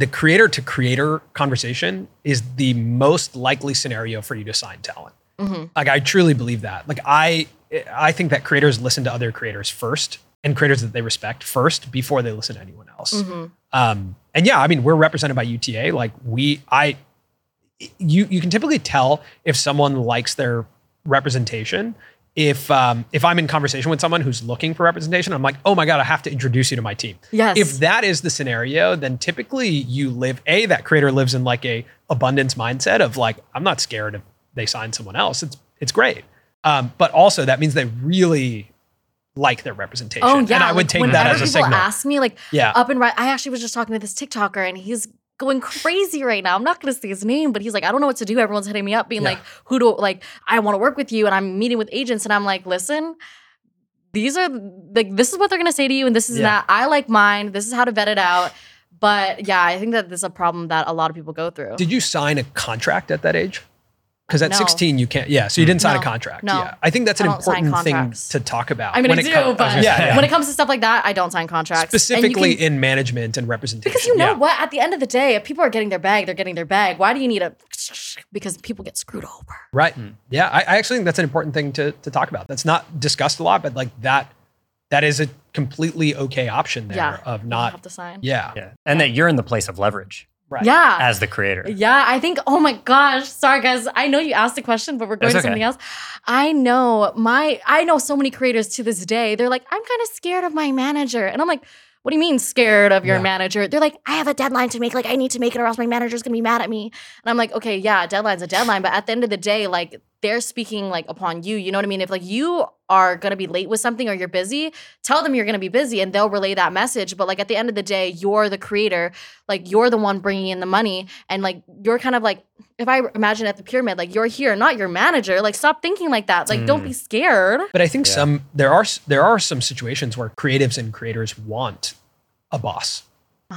the creator to creator conversation is the most likely scenario for you to sign talent Mhm. like i truly believe that like i i think that creators listen to other creators first and creators that they respect first before they listen to anyone else Mhm. Um, and yeah, I mean, we're represented by UTA. Like we, I, you, you can typically tell if someone likes their representation. If, um, if I'm in conversation with someone who's looking for representation, I'm like, oh my God, I have to introduce you to my team. yes If that is the scenario, then typically you live, A, that creator lives in like a abundance mindset of like, I'm not scared if they sign someone else. It's, it's great. Um, but also that means they really like their representation. Oh yeah, and I would like, take that as a people signal. ask me like yeah. up and right. I actually was just talking to this TikToker and he's going crazy right now. I'm not going to say his name, but he's like, I don't know what to do. Everyone's hitting me up, being Yeah. like, who do like I want to work with you, and I'm meeting with agents, and I'm like, listen. These are like this is what they're gonna say to you, and this is Yeah. that. I like mine. This is how to vet it out. But yeah, I think that this is a problem that a lot of people go through. Did you sign a contract at that age? Because at No. 16 you can't. Yeah, so you didn't sign a contract. No. Yeah, I think that's an I don't important thing to talk about. I mean, when I it do, co- but yeah, yeah. when it comes to stuff like that, I don't sign contracts. And specifically can- in management and representation. Because you know Yeah. what? At the end of the day, if people are getting their bag, they're getting their bag. Why do you need a? Because people get screwed over. Right. Yeah, I, I actually think that's an important thing to to talk about. That's not discussed a lot, but like that, that is a completely okay option there Yeah, of You not. have to sign. Yeah. Yeah. And that you're in the place of leverage Right. Yeah. as the creator. Yeah, I think. Oh my gosh, sorry guys. I know you asked the question, but we're going That's to okay. something else. I know my. I know so many creators to this day. They're like, I'm kind of scared of my manager, and I'm like, What do you mean scared of your Yeah. manager? They're like, I have a deadline to make. Like, I need to make it, or else my manager's gonna be mad at me. And I'm like, okay, yeah, deadline's a deadline, but at the end of the day, like they're speaking like upon you. You know what I mean? If like you are gonna be late with something or you're busy, tell them you're gonna be busy, and they'll relay that message. But like at the end of the day, you're the creator. Like you're the one bringing in the money, and like you're kind of like if I imagine at the pyramid, like you're here, not your manager. Like stop thinking like that. Like don't Mm. be scared. But I think Yeah. some there are there are some situations where creatives and creators want a boss,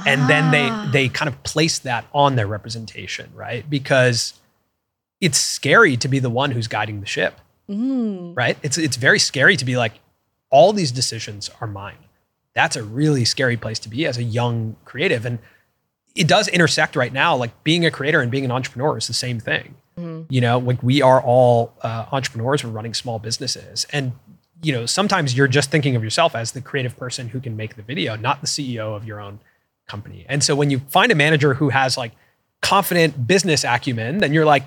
and then they Ah. they kind of place that on their representation, right? Because it's scary to be the one who's guiding the ship, Mm. right? It's it's very scary to be like all these decisions are mine. That's a really scary place to be as a young creative, and it does intersect right now. Like being a creator and being an entrepreneur is the same thing Mhm. you know like we are all uh, entrepreneurs we're running small businesses and you know sometimes you're just thinking of yourself as the creative person who can make the video not the ceo of your own company and so when you find a manager who has like confident business acumen then you're like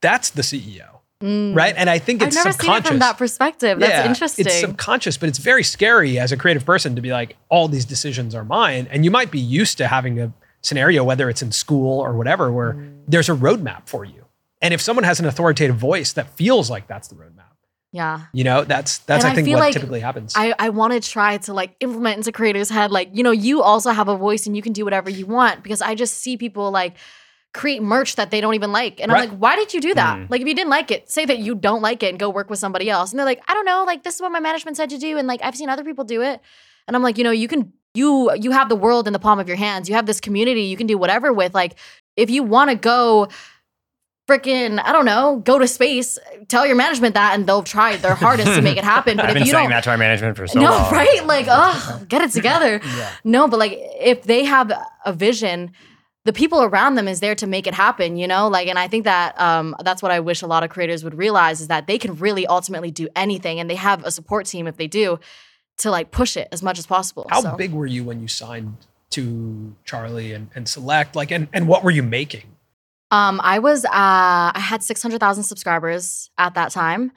that's the ceo Mm. right and i think I've it's never seen it subconscious from that perspective. That's Yeah, interesting. It's subconscious, but it's very scary as a creative person to be like, all these decisions are mine. And you might be used to having a scenario, whether it's in school or whatever, where Mm. there's a roadmap for you. And if someone has an authoritative voice that feels like that's the roadmap, yeah. you know, that's that's And I I think feel what like typically happens. I, I want to try to like implement into creators' head, like, you know, you also have a voice and you can do whatever you want because I just see people like create merch that they don't even like. And Right. I'm like, why did you do that? Mm. Like, if you didn't like it, say that you don't like it and go work with somebody else. And they're like, I don't know, like, this is what my management said to do. And like, I've seen other people do it. And I'm like, you know, you can, you, you have the world in the palm of your hands. You have this community you can do whatever with. Like, if you want to go, freaking, I don't know, go to space, tell your management that and they'll try their hardest to make it happen. But I've if been you saying don't, that to our management for so no, long. right? Like, oh, get it together. yeah. No, but like if they have a vision, the people around them is there to make it happen, you know? Like, and I think that um, that's what I wish a lot of creators would realize is that they can really ultimately do anything and they have a support team if they do to like push it as much as possible. How So, big were you when you signed to Charlie and, and Select? Like, and, and what were you making? Um, I was uh, I had six hundred thousand subscribers at that time,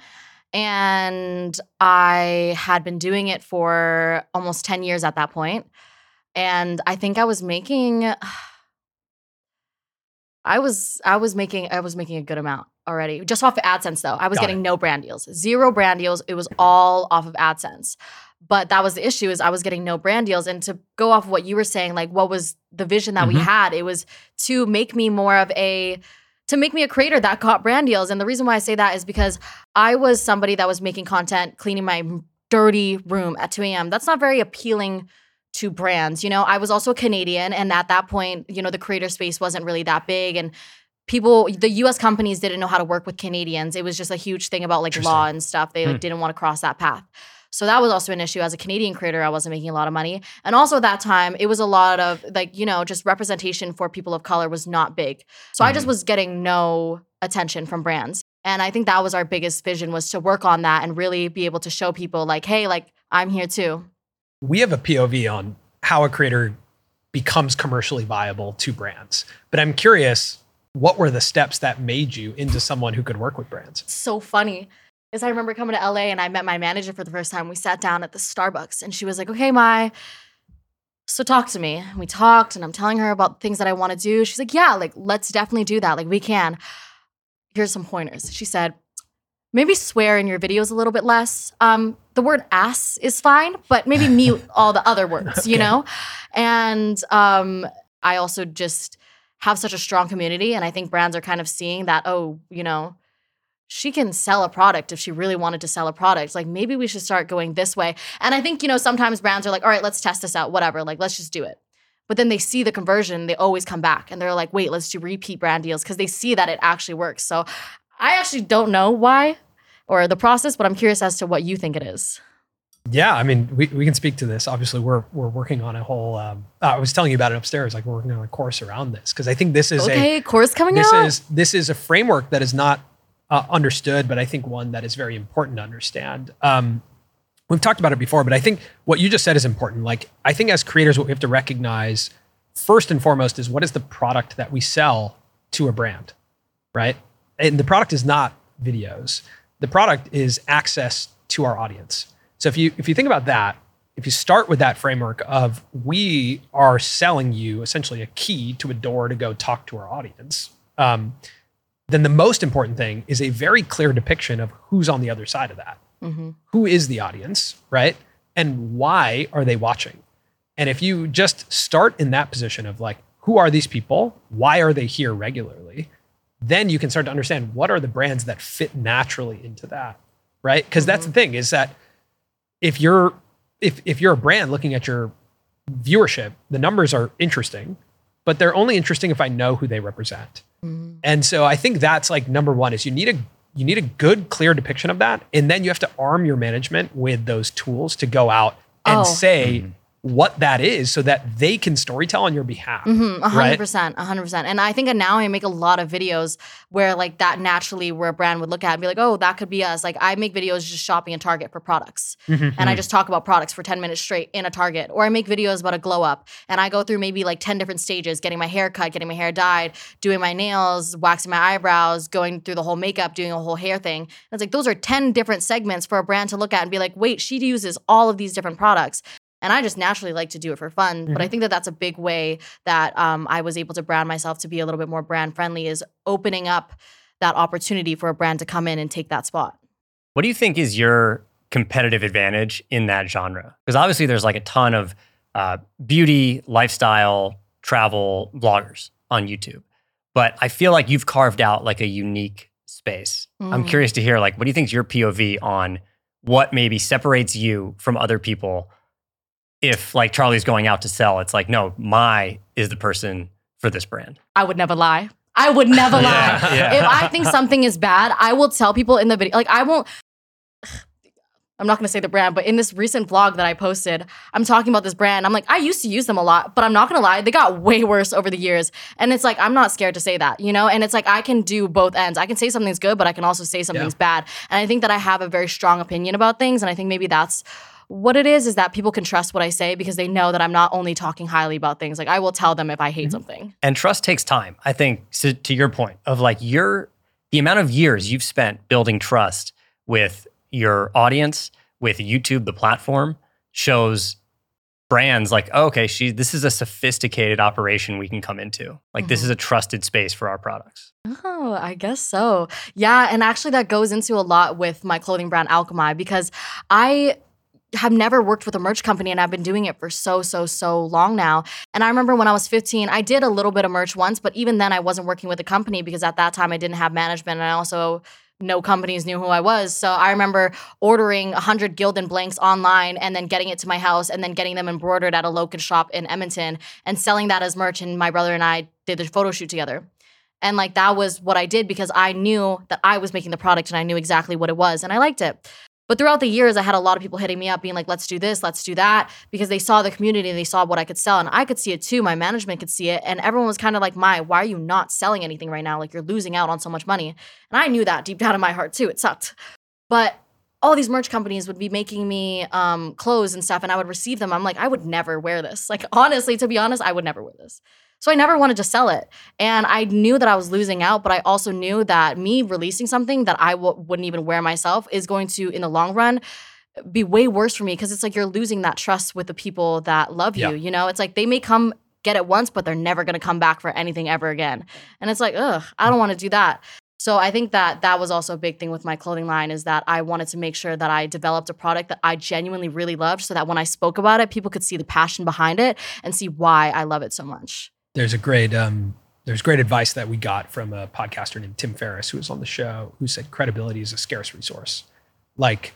and I had been doing it for almost ten years at that point, and I think I was making. I was I was making I was making a good amount already just off of AdSense though. I was Got getting no brand deals, zero brand deals. It was all off of AdSense. But that was the issue is I was getting no brand deals. And to go off of what you were saying, like what was the vision that we Mhm. had? It was to make me more of a to make me a creator that got brand deals. And the reason why I say that is because I was somebody that was making content, cleaning my dirty room at 2 a.m. That's not very appealing to brands. You know, I was also a Canadian, and at that point, you know, the creator space wasn't really that big. And people, the US companies didn't know how to work with Canadians. It was just a huge thing about like law and stuff. They like Hmm. didn't want to cross that path. So that was also an issue as a Canadian creator. I wasn't making a lot of money. And also at that time, it was a lot of like, you know, just representation for people of color was not big. So I just was getting no attention from brands. And I think that was our biggest vision was to work on that and really be able to show people like, hey, like I'm here too. We have a POV on how a creator becomes commercially viable to brands. But I'm curious, what were the steps that made you into someone who could work with brands? so funny is I remember coming to LA and I met Mai manager for the first time. We sat down at the Starbucks and she was like, okay, my, so talk to me. We talked and I'm telling her about things that I want to do. She's like, yeah, like let's definitely do that. Like we can. Here's some pointers. She said, maybe swear in your videos a little bit less. Um, the word ass is fine, but maybe mute all the other words, you know? And um, I also just have such a strong community. And I think brands are kind of seeing that, oh, you know, she can sell a product if she really wanted to sell a product. Like maybe we should start going this way. And I think, you know, sometimes brands are like, all right, let's test this out, whatever. Like, let's just do it. But then they see the conversion, they always come back and they're like, wait, let's do repeat brand deals because they see that it actually works. So I actually don't know why or the process, but I'm curious as to what you think it is. Yeah, I mean, we, we can speak to this. Obviously, we're we're working on a whole. Um, I was telling you about it upstairs. Like we're working on a course around this because I think this is a course coming this out. is this is a framework that is not uh, understood, but I think one that is very important to understand. Um, we've talked about it before, but I think what you just said is important. Like I think as creators, what we have to recognize first and foremost is what is the product that we sell to a brand, right? And the product is not videos. The product is access to our audience. So if you if you think about that, if you start with that framework of we are selling you essentially a key to a door to go talk to our audience, um, then the most important thing is a very clear depiction of who's on the other side of that. Mhm. Who is the audience, right? And why are they watching? And if you just start in that position of like, who are these people? Why are they here regularly? Then you can start to understand what are the brands that fit naturally into that, right? Because that's the thing is that if you're if if you're a brand looking at your viewership, the numbers are interesting, but they're only interesting if I know who they represent. Mhm. And so I think that's like number one is you need a you need a good clear depiction of that, and then you have to arm your management with those tools to go out and Oh. say what that is, so that they can storytell on your behalf. Mhm, hundred percent, a hundred percent. And I think now I make a lot of videos where like that naturally where a brand would look at and be like, oh, that could be us. Like I make videos just shopping at Target for products. Mm-hmm. And I just talk about products for 10 minutes straight in a Target. Or I make videos about a glow up and I go through maybe like 10 different stages, getting my hair cut, getting my hair dyed, doing my nails, waxing my eyebrows, going through the whole makeup, doing a whole hair thing. And it's like those are 10 different segments for a brand to look at and be like, wait, she uses all of these different products. And I just naturally like to do it for fun. But I think that that's a big way that um, I was able to brand myself to be a little bit more brand friendly is opening up that opportunity for a brand to come in and take that spot. What do you think is your competitive advantage in that genre? Because obviously there's like a ton of uh, beauty, lifestyle, travel bloggers on YouTube, but I feel like you've carved out like a unique space. I'm Mhm. curious to hear like what do you think is your POV on what maybe separates you from other people? If like Charlie's going out to sell, it's like no, Mai is the person for this brand. I would never lie. I would never lie. Yeah, yeah. If I think something is bad, I will tell people in the video. Like I won't. I'm not to say the brand, but in this recent vlog that I posted, I'm talking about this brand. I'm like, I used to use them a lot, but I'm not to lie, they got way worse over the years. And it's like, I'm not scared to say that, you know? And it's like, I can do both ends. I can say something's good, but I can also say something's bad. And I think that I have a very strong opinion about things. And I think maybe that's what it is, is that people can trust what I say because they know that I'm not only talking highly about things. Like I will tell them if I hate mm-hmm. something. And trust takes time. I think so to your point of like your the amount of years you've spent building trust with your audience, with YouTube, the platform, shows brands like, oh, okay, she this is a sophisticated operation we can come into. Like this mm-hmm. is a trusted space for our products. Oh, I guess so. Yeah, and actually that goes into a lot with my clothing brand Alchemai because I have never worked with a merch company and I've been doing it for so so so long now. And I remember when I was 15, I did a little bit of merch once, but even then I wasn't working with a company because at that time I didn't have management and I also no companies knew who I was. So I remember ordering 100 Gildan blanks online and then getting it to my house and then getting them embroidered at a local shop in Edmonton and selling that as merch and my brother and I did the photo shoot together. And like that was what I did because I knew that I was making the product and I knew exactly what it was and I liked it. But throughout the years, I had a lot of people hitting me up being like, let's do this, let's do that, because they saw the community and they saw what I could sell. And I could see it too. My management could see it. And everyone was kind of like, my, why are you not selling anything right now? Like you're losing out on so much money. And I knew that deep down in Mai heart too. It sucked. But all these merch companies would be making me um, clothes and stuff, and I would receive them. I'm like, I would never wear this. Like, honestly, to be honest, I would never wear this. So I never wanted to sell it. And I knew that I was losing out, but I also knew that me releasing something that I w- wouldn't even wear myself is going to, in the long run, be way worse for me because it's like you're losing that trust with the people that love you. You know, it's like they may come get it once, but they're never going to come back for anything ever again. And it's like, ugh, I don't want to do that. So I think that that was also a big thing with my clothing line is that I wanted to make sure that I developed a product that I genuinely really loved so that when I spoke about it, people could see the passion behind it and see why I love it so much. There's a great um, there's great advice that we got from a podcaster named Tim Ferriss who was on the show who said credibility is a scarce resource. Like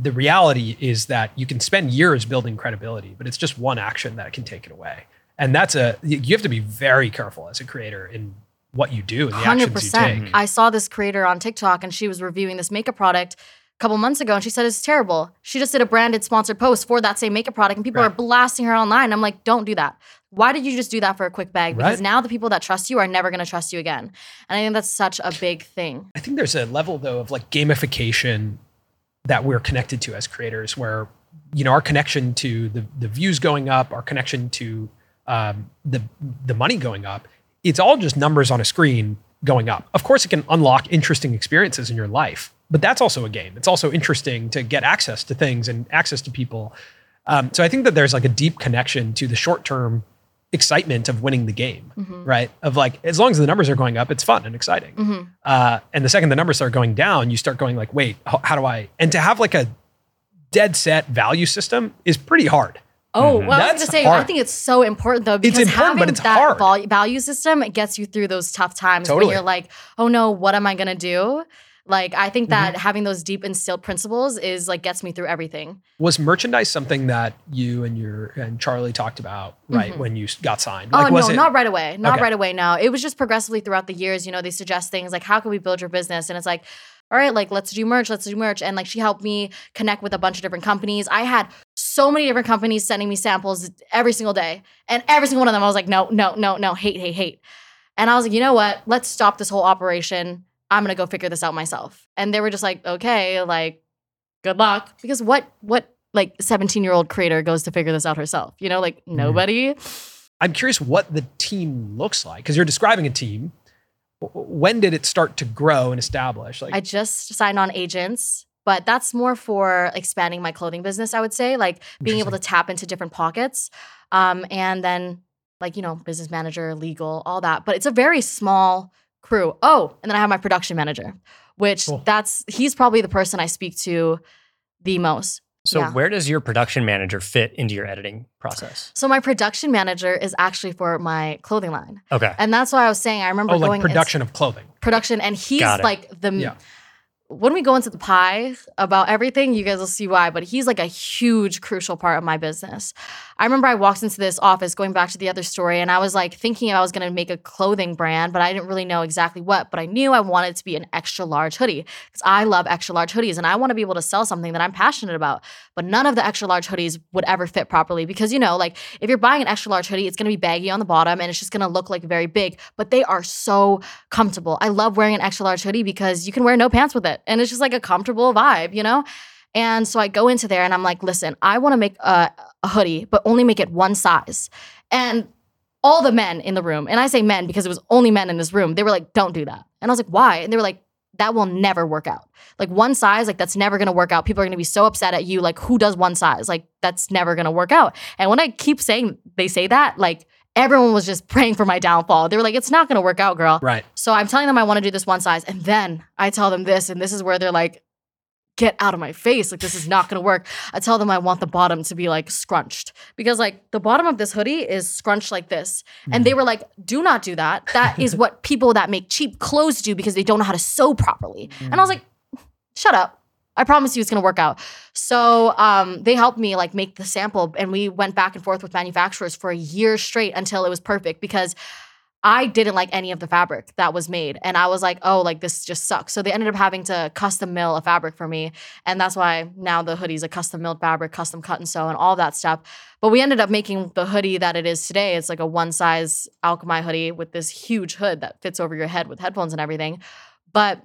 the reality is that you can spend years building credibility, but it's just one action that can take it away. And that's a you have to be very careful as a creator in what you do and the Hundred actions you take. I saw this creator on TikTok and she was reviewing this makeup product a couple months ago and she said it's terrible. She just did a branded sponsored post for that same makeup product and people are blasting her online. I'm like, don't do that. Why did you just do that for a quick bag? Because Right. now the people that trust you are never going to trust you again. And I think that's such a big thing. I think there's a level though of like gamification that we're connected to as creators where you know our connection to the the views going up, our connection to um, the the money going up, it's all just numbers on a screen going up. Of course, it can unlock interesting experiences in your life, but that's also a game. It's also interesting to get access to things and access to people. Um, so I think that there's like a deep connection to the short term excitement of winning the game, right? Of like as long as the numbers are going up, it's fun and exciting. Uh, and the second the numbers start going down, you start going like, wait, how, how do I? And to have like a dead set value system is pretty hard. Oh, well, I was That's going to say, I think it's so important though because it's important, having but it's that hard. value system it gets you through those tough times Totally. when you're like, oh no, what am I going to do? Like, I think that Mm-hmm. having those deep instilled principles is like gets me through everything. Was merchandise something that you and your and Charlie talked about right when you got signed? Oh Like, was no, it- not right away. Not Okay. right away. No, it was just progressively throughout the years. You know, they suggest things like, "How can we build your business?" And it's like, "All right, like let's do merch. Let's do merch." And like she helped me connect with a bunch of different companies. I had so many different companies sending me samples every single day, and every single one of them, I was like, "No, no, no, no, hate, hate, hate." And I was like, "You know what? Let's stop this whole operation. I'm gonna go figure this out myself." And they were just like, "Okay, like, good luck," because what, what. Like 17 year old creator goes to figure this out herself, you know, like Mm-hmm. nobody. I'm curious what the team looks like because you're describing a team. When did it start to grow and establish? Like, I just signed on agents, but that's more for expanding my clothing business, I would say, like being able to tap into different pockets. Um, and then, like, you know, business manager, legal, all that. But it's a very small crew. Oh, and then I have my production manager, which Cool. that's, he's probably the person I speak to the most. So Yeah. where does your production manager fit into your editing process? So my production manager is actually for my clothing line. Okay. And that's why I was saying, I remember oh, like going production of clothing. production and he's like the Yeah. When we go into the pie about everything you guys will see why but he's like a huge crucial part of my business. I remember i walked into this office going back to the other story and i was like thinking i was to make a clothing brand but i didn't really know exactly what but i knew i wanted to be an extra large hoodie because i love extra large hoodies and i want to be able to sell something that i'm passionate about but none of the extra large hoodies would ever fit properly because you know like if you're buying an extra large hoodie it's to be baggy on the bottom and it's just to look like very big but they are so comfortable. I love wearing an extra large hoodie because you can wear no pants with it and it's just like a comfortable vibe you know? And so i go into there and i'm like listen i want to make a, a hoodie but only make it one size. And all the men in the room and i say men because it was only men in this room they were like don't do that. And i was like why? And they were like that will never work out. Like one size like that's never to work out. People are to be so upset at you like who does one size? Like that's never to work out. And when i keep saying they say that like everyone was just praying for my downfall. They were like it's not going to work out girl. Right. so i'm telling them i want to do this one size and then i tell them this and this is where they're like get out of my face. Like this is not going to work. I tell them i want the bottom to be like scrunched. Because like the bottom of this hoodie is scrunched like this. And they mm. were like do not do that. That is what people that make cheap clothes do because they don't know how to sew properly. And i was mm. like shut up i promise you it's to work out so um, they helped me like make the sample and we went back and forth with manufacturers for a year straight until it was perfect because I didn't like any of the fabric that was made. And I was like, oh, like this just sucks. So they ended up having to custom mill a fabric for me. And that's why now the hoodie's a custom milled fabric, custom cut and sew, and all that stuff. But we ended up making the hoodie that it is today. It's like a one size Alchemai hoodie with this huge hood that fits over your head with headphones and everything. But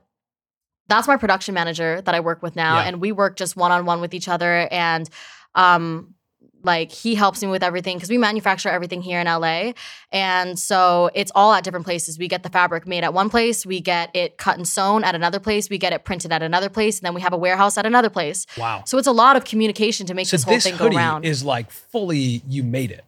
that's my production manager that I work with now. Yeah. And we work just one on one with each other. And um, like he helps me with everything because we manufacture everything here in LA. And so it's all at different places. We get the fabric made at one place, we get it cut and sewn at another place, we get it printed at another place, and then we have a warehouse at another place. Wow. So it's a lot of communication to make So this whole this thing go hoodie around. is like fully you made it.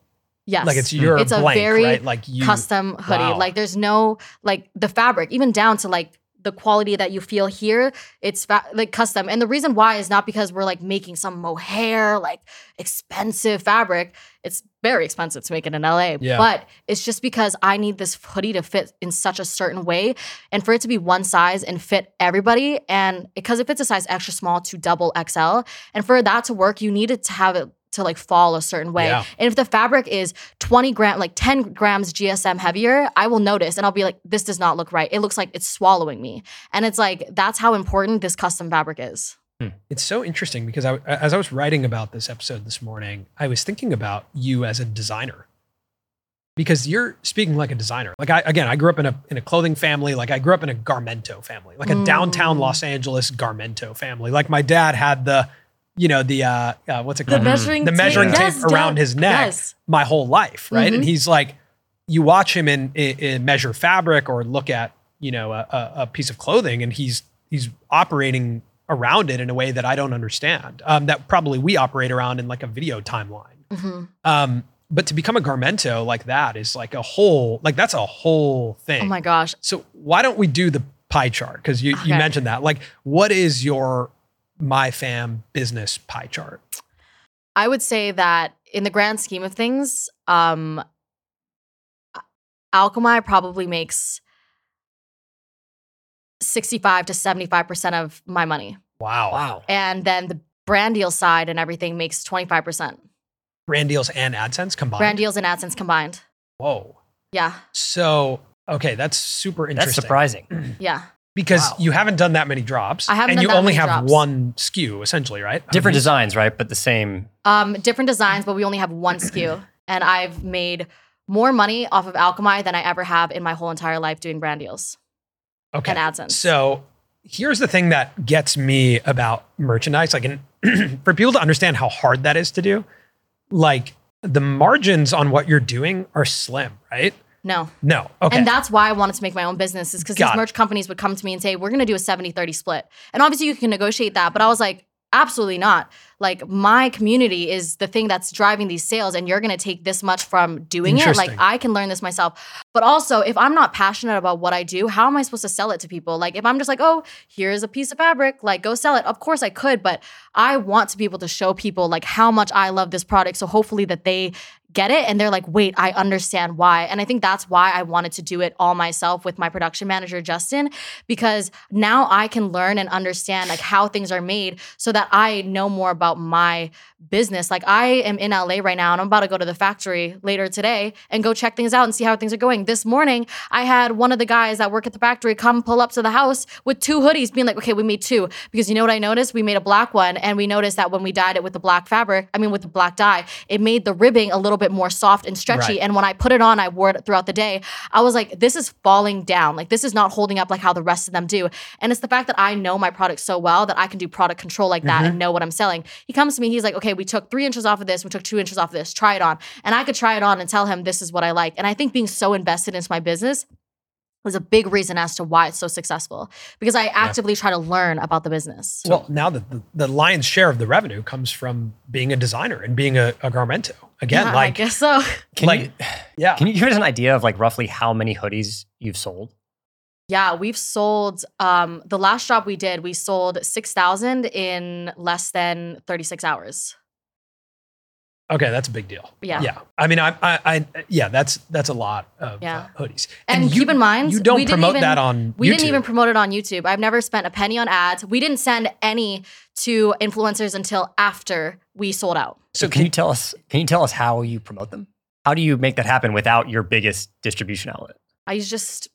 yes. Like it's your It's a very right? Like you custom hoodie. Wow. Like there's no like the fabric, even down to like the quality that you feel here, it's fa- like custom. And the reason why is not because we're like making some mohair, like expensive fabric. It's very expensive to make it in LA. Yeah. But it's just because I need this hoodie to fit in such a certain way and for it to be one size and fit everybody. And because it fits a size extra small to double XL. And for that to work, you need it to have it to like fall a certain way. Yeah. And if the fabric is 20 gram, like 10 grams GSM heavier, I will notice and I'll be like, this does not look right. It looks like it's swallowing me. And it's like, that's how important this custom fabric is. It's so interesting because I, as I was writing about this episode this morning, I was thinking about you as a designer. Because you're speaking like a designer. Like I again, I grew up in a in a clothing family. Like I grew up in a Garmento family, like a Mm. downtown Los Angeles Garmento family. Like my dad had the, you know, the uh, uh what's it called The measuring the tape. measuring Yes, tape around his neck Yes. my whole life, right? Mhm. And he's like, you watch him in, in, in measure fabric or look at you know a, a, piece of clothing, and he's he's operating around it in a way that I don't understand. Um, that probably we operate around in like a video timeline. Mhm. Um, but to become a Garmento like that is like a whole like that's a whole thing. Oh my gosh. So why don't we do the pie chart? Because you you mentioned that. Like, what is your my fam business pie chart? I would say that in the grand scheme of things, um, Alchemai probably makes 65 to 75% of my money. Wow. Wow. And then the brand deal side and everything makes 25%. Brand deals and AdSense combined. Brand deals and AdSense combined. Whoa. Yeah. So okay, that's super interesting. That's surprising. Yeah. Because Wow. you haven't done that many drops. I haven't and done you that only many have drops. one SKU essentially, right? Different Um, designs, right? But the same. Um, different designs, but we only have one SKU, And I've made more money off of Alchemai than I ever have in my whole entire life doing brand deals Okay. and AdSense. So here's the thing that gets me about merchandise. Like, and for people to understand how hard that is to do, like the margins on what you're doing are slim, right? No. No. Okay. And that's why I wanted to make my own business is because Got these it. merch companies would come to me and say, we're going to do a 70 30 split. And obviously you can negotiate that. But I was like, absolutely not. Like my community is the thing that's driving these sales and you're going to take this much from doing it. Like I can learn this myself. But also, if I'm not passionate about what I do, how am I supposed to sell it to people? Like if I'm just like, oh, here's a piece of fabric, like go sell it. Of course I could, but I want to be able to show people like how much I love this product. So hopefully that they get it and they're like, wait, I understand why. And I think that's why I wanted to do it all myself with my production manager, Justin, because now I can learn and understand like how things are made so that I know more about my business. Like I am in LA right now and I'm about to go to the factory later today and go check things out and see how things are going. This morning, I had one of the guys that work at the factory come pull up to the house with two hoodies, being like, okay, we made two. Because you know what I noticed? We made a black one and we noticed that when we dyed it with the black fabric, I mean, with the black dye, it made the ribbing a little bit more soft and stretchy. Right. And when I put it on, I wore it throughout the day. I was like, this is falling down. Like, this is not holding up like how the rest of them do. And it's the fact that I know my product so well that I can do product control like that and mm-hmm. know what I'm selling. He comes to me, he's like, okay, we took three inches off of this, we took two inches off of this, try it on. And I could try it on and tell him this is what I like. And I think being so invested into my business was a big reason as to why it's so successful because I actively try to learn about the business. well, now that the, the lion's share of the revenue comes from being a designer and being a, a Garmento. Again, Yeah, I guess so. Can like, you, yeah. can you give us an idea of like roughly how many hoodies you've sold? Yeah, we've sold um the last job we did, we sold 6,000 in less than 36 hours. Okay, that's a big deal. Yeah. Yeah. I mean, I, I, I yeah, that's that's a lot of Yeah. uh, hoodies. And, you- keep in mind, you don't we didn't promote even, that on. We YouTube. didn't even promote it on YouTube. I've never spent a penny on ads. We didn't send any to influencers until after we sold out. So can you tell us? Can you tell us how you promote them? How do you make that happen without your biggest distribution outlet? I just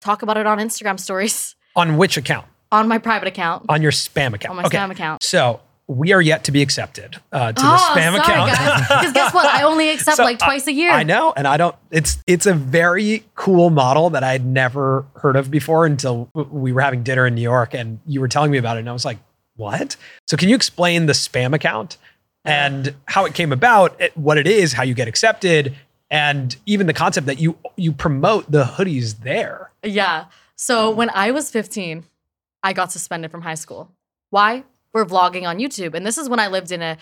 talk about it on Instagram stories on which account? on my private account, On your spam account. on my okay. spam account. So we are yet to be accepted uh, to oh, the spam sorry, account. Because guess what? I only accept So like twice a year. I know, and I don't. It's it's a very cool model that I had never heard of before until we were having dinner in New York, and you were telling me about it, and I was like, "What?" So can you explain the spam account and how it came about, what it is, how you get accepted, and even the concept that you you promote the hoodies there? Yeah. So when I was 15, I got suspended from high school. Why? For vlogging on YouTube. And this is when I lived in a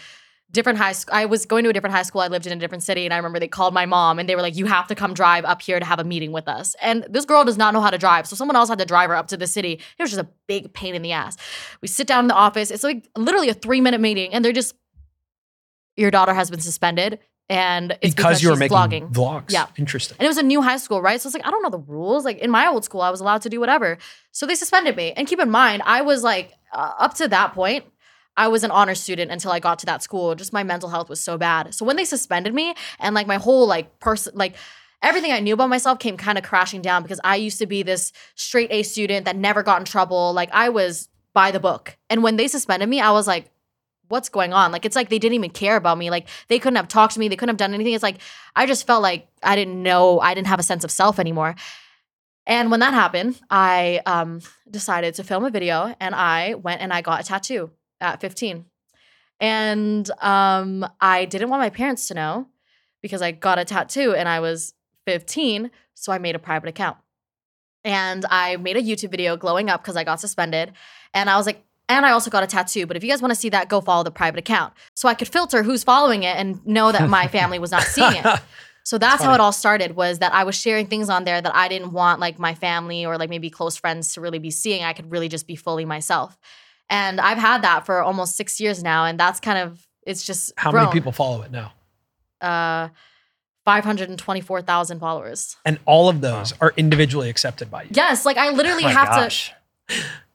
different high school. I was going to a different high school. I lived in a different city, and I remember they called my mom and they were like, "You have to come drive up here to have a meeting with us." And this girl does not know how to drive, so someone else had to drive her up to the city. It was just a big pain in the ass. We sit down in the office. It's like literally a three minute meeting, and they're just, "Your daughter has been suspended." And it's because, because you were making vlogging. vlogs. Yeah. Interesting. And it was a new high school, right? So it's like, I don't know the rules. Like in my old school, I was allowed to do whatever. So they suspended me. And keep in mind, I was like, uh, up to that point, I was an honor student until I got to that school. Just my mental health was so bad. So when they suspended me and like my whole like person, like everything I knew about myself came kind of crashing down because I used to be this straight A student that never got in trouble. Like I was by the book. And when they suspended me, I was like, what's going on? Like it's like they didn't even care about me. Like they couldn't have talked to me. They couldn't have done anything. It's like I just felt like I didn't know. I didn't have a sense of self anymore. And when that happened, I um, decided to film a video, and I went and I got a tattoo at 15. And um, I didn't want my parents to know because I got a tattoo and I was 15, so I made a private account. And I made a YouTube video glowing up because I got suspended. And I was like, and I also got a tattoo. But if you guys want to see that, go follow the private account. So I could filter who's following it and know that my family was not seeing it. So that's how it all started was that I was sharing things on there that I didn't want like my family or like maybe close friends to really be seeing. I could really just be fully myself. And I've had that for almost six years now. And that's kind of it's just How grown. many people follow it now? Uh 524,000 followers. And all of those are individually accepted by you. Yes, like I literally Oh have gosh.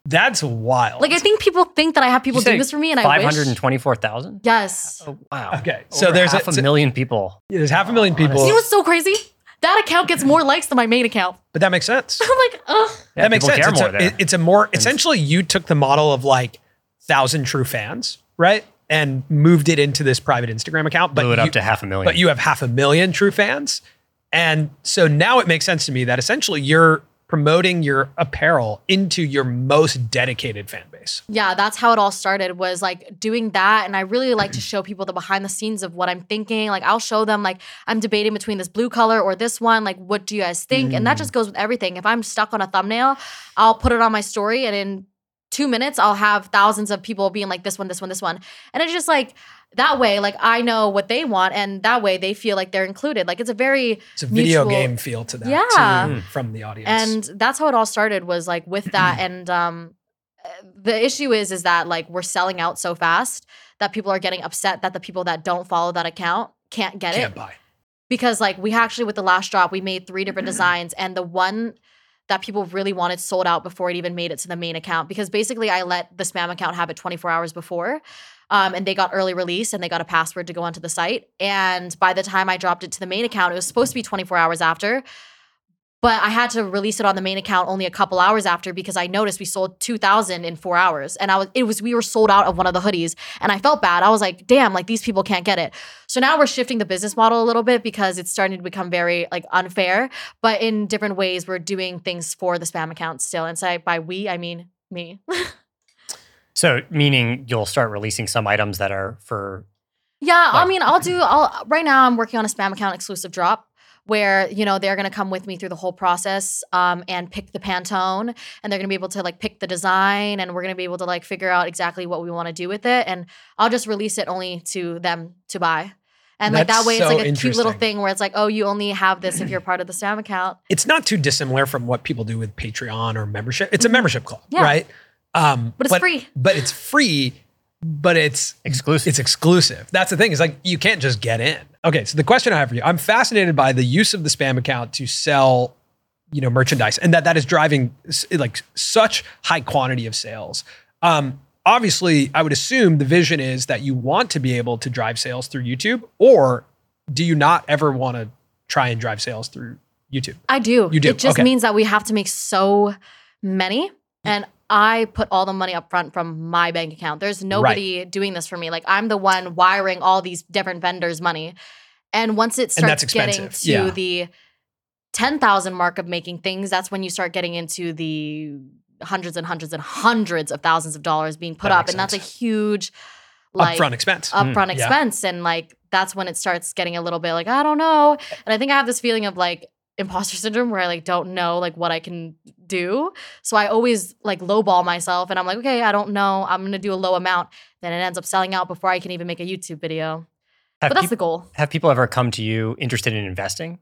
That's wild. like I think people think that I have people You doing this for me and I Five wish hundred and twenty-four thousand. Yes. Oh wow. Okay, so Over there's a- half a, so- million people. there's half a million people, You know what's so crazy? That account gets more likes than my main account. but that makes sense. I'm like, ugh. Yeah, that makes people sense. Care It's more a, there. it- it's a more essentially you took the model of like thousand true fans, right, and moved it into this private Instagram account. But blew it you, up to half a million. but you have half a million true fans, and so now it makes sense to me that essentially you're promoting your apparel into your most dedicated fan base. Yeah, that's how it all started was like doing that. And I really like to show people the behind the scenes of what I'm thinking. Like I'll show them like I'm debating between this blue color or this one. Like, what do you guys think? And that mm. just goes with everything. If I'm stuck on a thumbnail, I'll put it on my story and in two minutes I'll have thousands of people being like this one, this one, this one. And it's just like that way, like I know what they want, and that way they feel like they're included. Like it's a very It's a video mutual- game feel to that, Yeah. too, from the audience. and that's how it all started was like with that and um the issue is is that like we're selling out so fast that people are getting upset that the people that don't follow that account can't get can't it buy. because like we actually with the last drop we made three different designs and the one that people really wanted sold out before it even made it to the main account because basically I let the spam account have it 24 hours before um, and they got early release and they got a password to go onto the site and by the time I dropped it to the main account it was supposed to be 24 hours after but I had to release it on the main account only a couple hours after because I noticed we sold 2000 in 4 hours and I was it was we were sold out of one of the hoodies and I felt bad. I was like, "Damn, like these people can't get it." So now we're shifting the business model a little bit because it's starting to become very like unfair, but in different ways we're doing things for the spam account still. And so by we, I mean me. so meaning you'll start releasing some items that are for Yeah, I mean, I'll do. I'll right now. I'm working on a spam account exclusive drop where you know they're gonna come with me through the whole process um, and pick the Pantone, and they're gonna be able to like pick the design, and we're gonna be able to like figure out exactly what we want to do with it, and I'll just release it only to them to buy. And like that way, so it's like a cute little thing where it's like, oh, you only have this if you're part of the spam account. it's not too dissimilar from what people do with Patreon or membership. It's a membership club, Mm-hmm. Yeah. right? Um, But it's free. But it's free, but it's exclusive. it's exclusive. That's the thing. It's like you can't just get in. Okay, so the question I have for you, I'm fascinated by the use of the spam account to sell, you know, merchandise, and that that is driving like such high quantity of sales. Um, obviously, I would assume the vision is that you want to be able to drive sales through YouTube, or do you not ever want to try and drive sales through YouTube? I do. You do, It just okay. means that we have to make so many. And I put all the money up front from my bank account. There's nobody doing this for me. Like I'm the one wiring all these different vendors' money. And once it starts getting to Yeah. the 10,000 mark of making things, that's when you start getting into the hundreds and hundreds and hundreds of thousands of dollars being put That up. And that's a huge like Upfront expense. Mm, upfront yeah. expense and like that's when it starts getting a little bit like i don't know eh and i think i have this feeling of like imposter syndrome where I like don't know like what I can do. So I always like lowball myself and I'm like, okay, I don't know. I'm gonna do a low amount. Then it ends up selling out before I can even make a YouTube video. Have, But that's peop- the goal. have people ever come to you interested in investing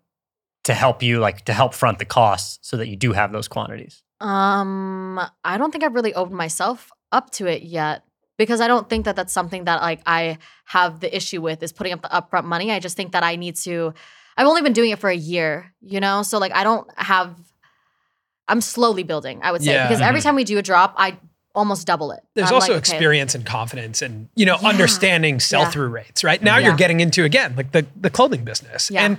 to help you, like to help front the costs so that you do have those quantities? Um, I don't think I've really opened myself up to it yet because I don't think that that's something that like I have the issue with is putting up the upfront money. I just think that I need to. I've only been doing it for a year, you know, so like I don't have. I'm slowly building. I would say Yeah. because every Mhm. time we do a drop, I almost double it. There's I'm also like, okay, experience and confidence and you know Yeah. understanding sell-through rates, right? Now you're getting into again like the the clothing business. Yeah. And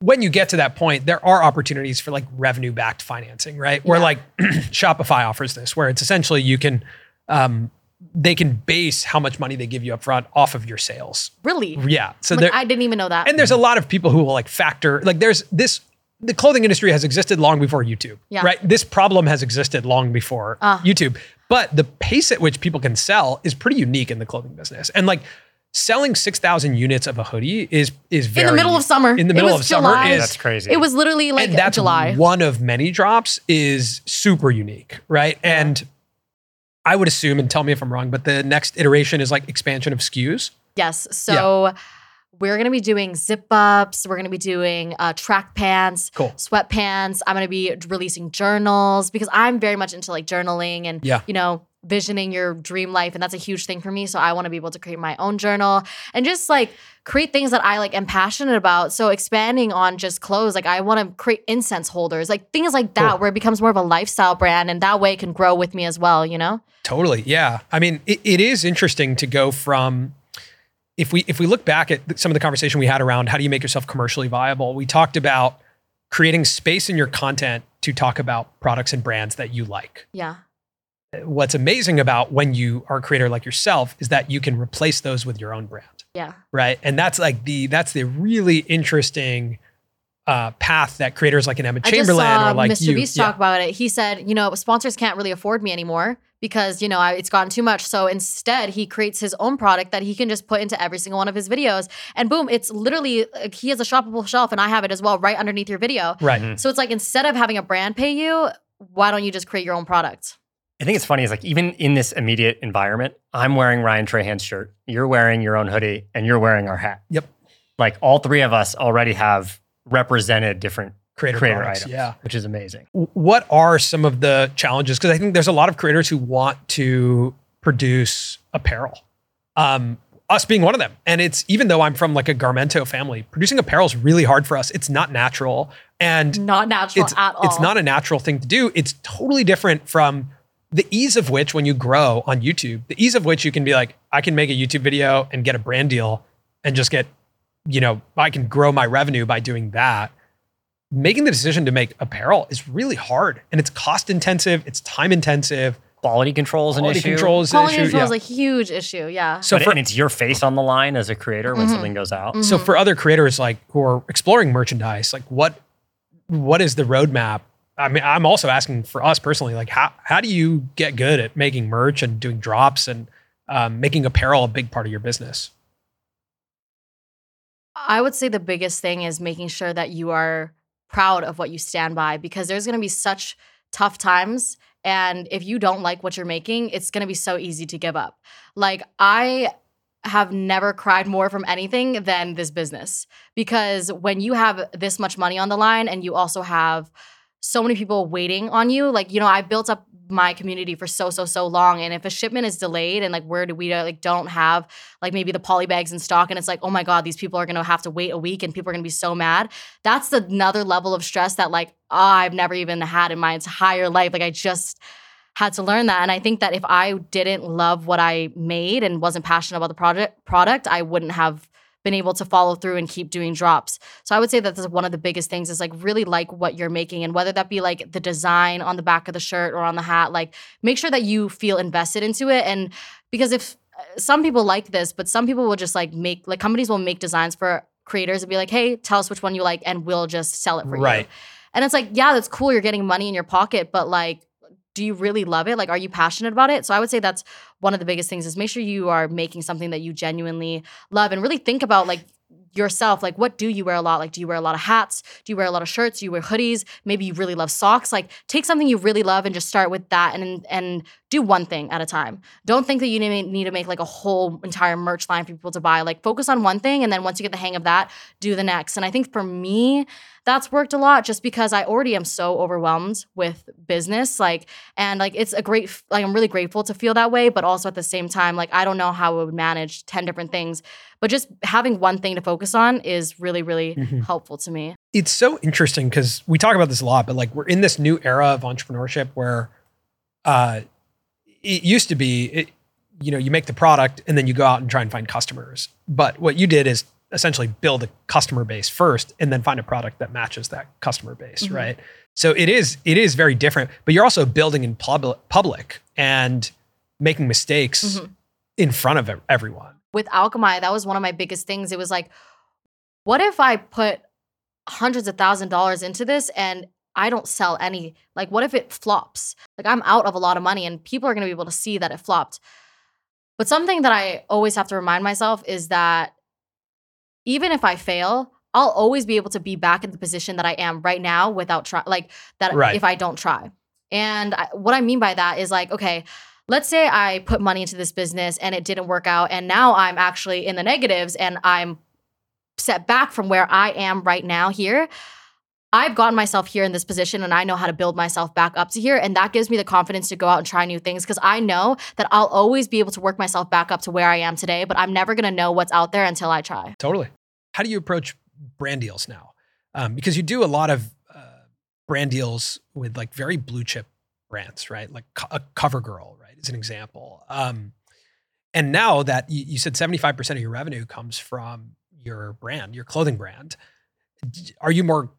when you get to that point, there are opportunities for like revenue backed financing, right? Where Yeah. like Shopify offers this, where it's essentially you can um they can base how much money they give you up front off of your sales. Really? Yeah. So Like, there I didn't even know that. and there's a lot of people who will like factor like there's this the clothing industry has existed long before YouTube, Yeah. right? This problem has existed long before Ah. YouTube, but the pace at which people can sell is pretty unique in the clothing business. And like selling 6,000 units of a hoodie is is very in the middle of summer. in the It middle was of summer July. is That's crazy. It was literally like and that's July. one of many drops is super unique, right? And I would assume, and tell me if I'm wrong, but the next iteration is like expansion of SKUs. Yes. So we're going to be doing zip ups. We're going to be doing uh, track pants, Cool. sweatpants. I'm going to be releasing journals because I'm very much into like journaling and, Yeah. you know, visioning your dream life. And that's a huge thing for me. So I want to be able to create my own journal and just like create things that I like am passionate about. So expanding on just clothes, like I want to create incense holders, like things like that, Cool. where it becomes more of a lifestyle brand. And that way it can grow with me as well, you know? Totally. Yeah. I mean, it, it is interesting to go from if we if we look back at some of the conversation we had around how do you make yourself commercially viable, we talked about creating space in your content to talk about products and brands that you like. Yeah. What's amazing about when you are a creator like yourself is that you can replace those with your own brand, Yeah. right? And that's like the that's the really interesting uh, path that creators like an Emma I just Chamberlain saw or like Mr. you, Beast yeah. talk about it. He said, you know, sponsors can't really afford me anymore because you know I, it's gotten too much. So instead, he creates his own product that he can just put into every single one of his videos, and boom, it's literally like, he has a shoppable shelf, and I have it as well, right underneath your video. right. Mhm. So it's like instead of having a brand pay you, why don't you just create your own product? I think it's funny is like even in this immediate environment, I'm wearing Ryan Trahan's shirt, you're wearing your own hoodie, and you're wearing our hat. Yep. Like all three of us already have represented different Creator, creator products, items, Yeah. which is amazing. what are some of the challenges? Because I think there's a lot of creators who want to produce apparel. Um, us being one of them. And it's even though I'm from like a Garmento family, producing apparel is really hard for us. It's not natural. And Not natural it's, at all. it's not a natural thing to do. It's totally different from the ease of which when you grow on YouTube, the ease of which you can be like, I can make a YouTube video and get a brand deal and just get, you know, I can grow my revenue by doing that. Making the decision to make apparel is really hard and it's cost intensive, it's time intensive. Quality control is an Quality issue. control is an Quality issue. control yeah. is a huge issue. Yeah. So but, for, and it's your face on the line as a creator when Mhm. something goes out. so Mhm. for other creators like who are exploring merchandise, like what what is the roadmap? I mean, I'm also asking for us personally, like how how do you get good at making merch and doing drops and um, making apparel a big part of your business? I would say the biggest thing is making sure that you are proud of what you stand by because there's going to be such tough times and if you don't like what you're making, it's going to be so easy to give up. Like I have never cried more from anything than this business because when you have this much money on the line and you also have so many people waiting on you. Like you know i built up my community for so so so long and if a shipment is delayed and like where do we uh, like don't have like maybe the poly bags in stock and it's like oh my god these people are going to have to wait a week and people are going to be so mad. That's another level of stress that like i've never even had in my entire life. Like i just had to learn that and i think that if i didn't love what i made and wasn't passionate about the project product i wouldn't have been able to follow through and keep doing drops so I would say that that's one of the biggest things is like really like what you're making and whether that be like the design on the back of the shirt or on the hat, like make sure that you feel invested into it. And because if uh, some people like this, but some people will just like make like companies will make designs for creators and be like, hey, tell us which one you like and we'll just sell it for you. Right. And it's like, yeah, that's cool. You're getting money in your pocket, but like, do you really love it? Like, are you passionate about it? So I would say that's one of the biggest things is make sure you are making something that you genuinely love and really think about like yourself. Like what do you wear a lot? Like do you wear a lot of hats? Do you wear a lot of shirts? Do you wear hoodies? Maybe you really love socks. Like take something you really love and just start with that and and do one thing at a time. Don't think that you need need to make like a whole entire merch line for people to buy. Like focus on one thing and then once you get the hang of that do the next. And i think for me that's worked a lot just because I already am so overwhelmed with business. Like, and like, it's a great, like, I'm really grateful to feel that way. But also at the same time, like, I don't know how I would manage 10 different things. But just having one thing to focus on is really, really mm-hmm. helpful to me. It's so interesting because we talk about this a lot, but like, we're in this new era of entrepreneurship where uh, it used to be, it, you know, you make the product and then you go out and try and find customers. But what you did is essentially build a customer base first and then find a product that matches that customer base, mm-hmm. right? So it is it is very different, but you're also building in public public and making mistakes mm-hmm. in front of everyone. With Alchemai, that was one of my biggest things. It was like, what if I put hundreds of thousand dollars into this and I don't sell any? Like, what if it flops? Like, I'm out of a lot of money and people are going to be able to see that it flopped. But something that I always have to remind myself is that even if I fail, I'll always be able to be back in the position that I am right now without try like that right. if I don't try. And I, what I mean by that is like, okay, let's say I put money into this business and it didn't work out and now I'm actually in the negatives and I'm set back from where I am right now here. I've gotten myself here in this position and I know how to build myself back up to here. And that gives me the confidence to go out and try new things because I know that I'll always be able to work myself back up to where I am today, but I'm never going to know what's out there until I try. Totally. How do you approach brand deals now? Um, because you do a lot of uh, brand deals with like very blue chip brands, right? Like co- a CoverGirl, right? Is an example. Um, and now that you, you said 75% of your revenue comes from your brand, your clothing brand, are you more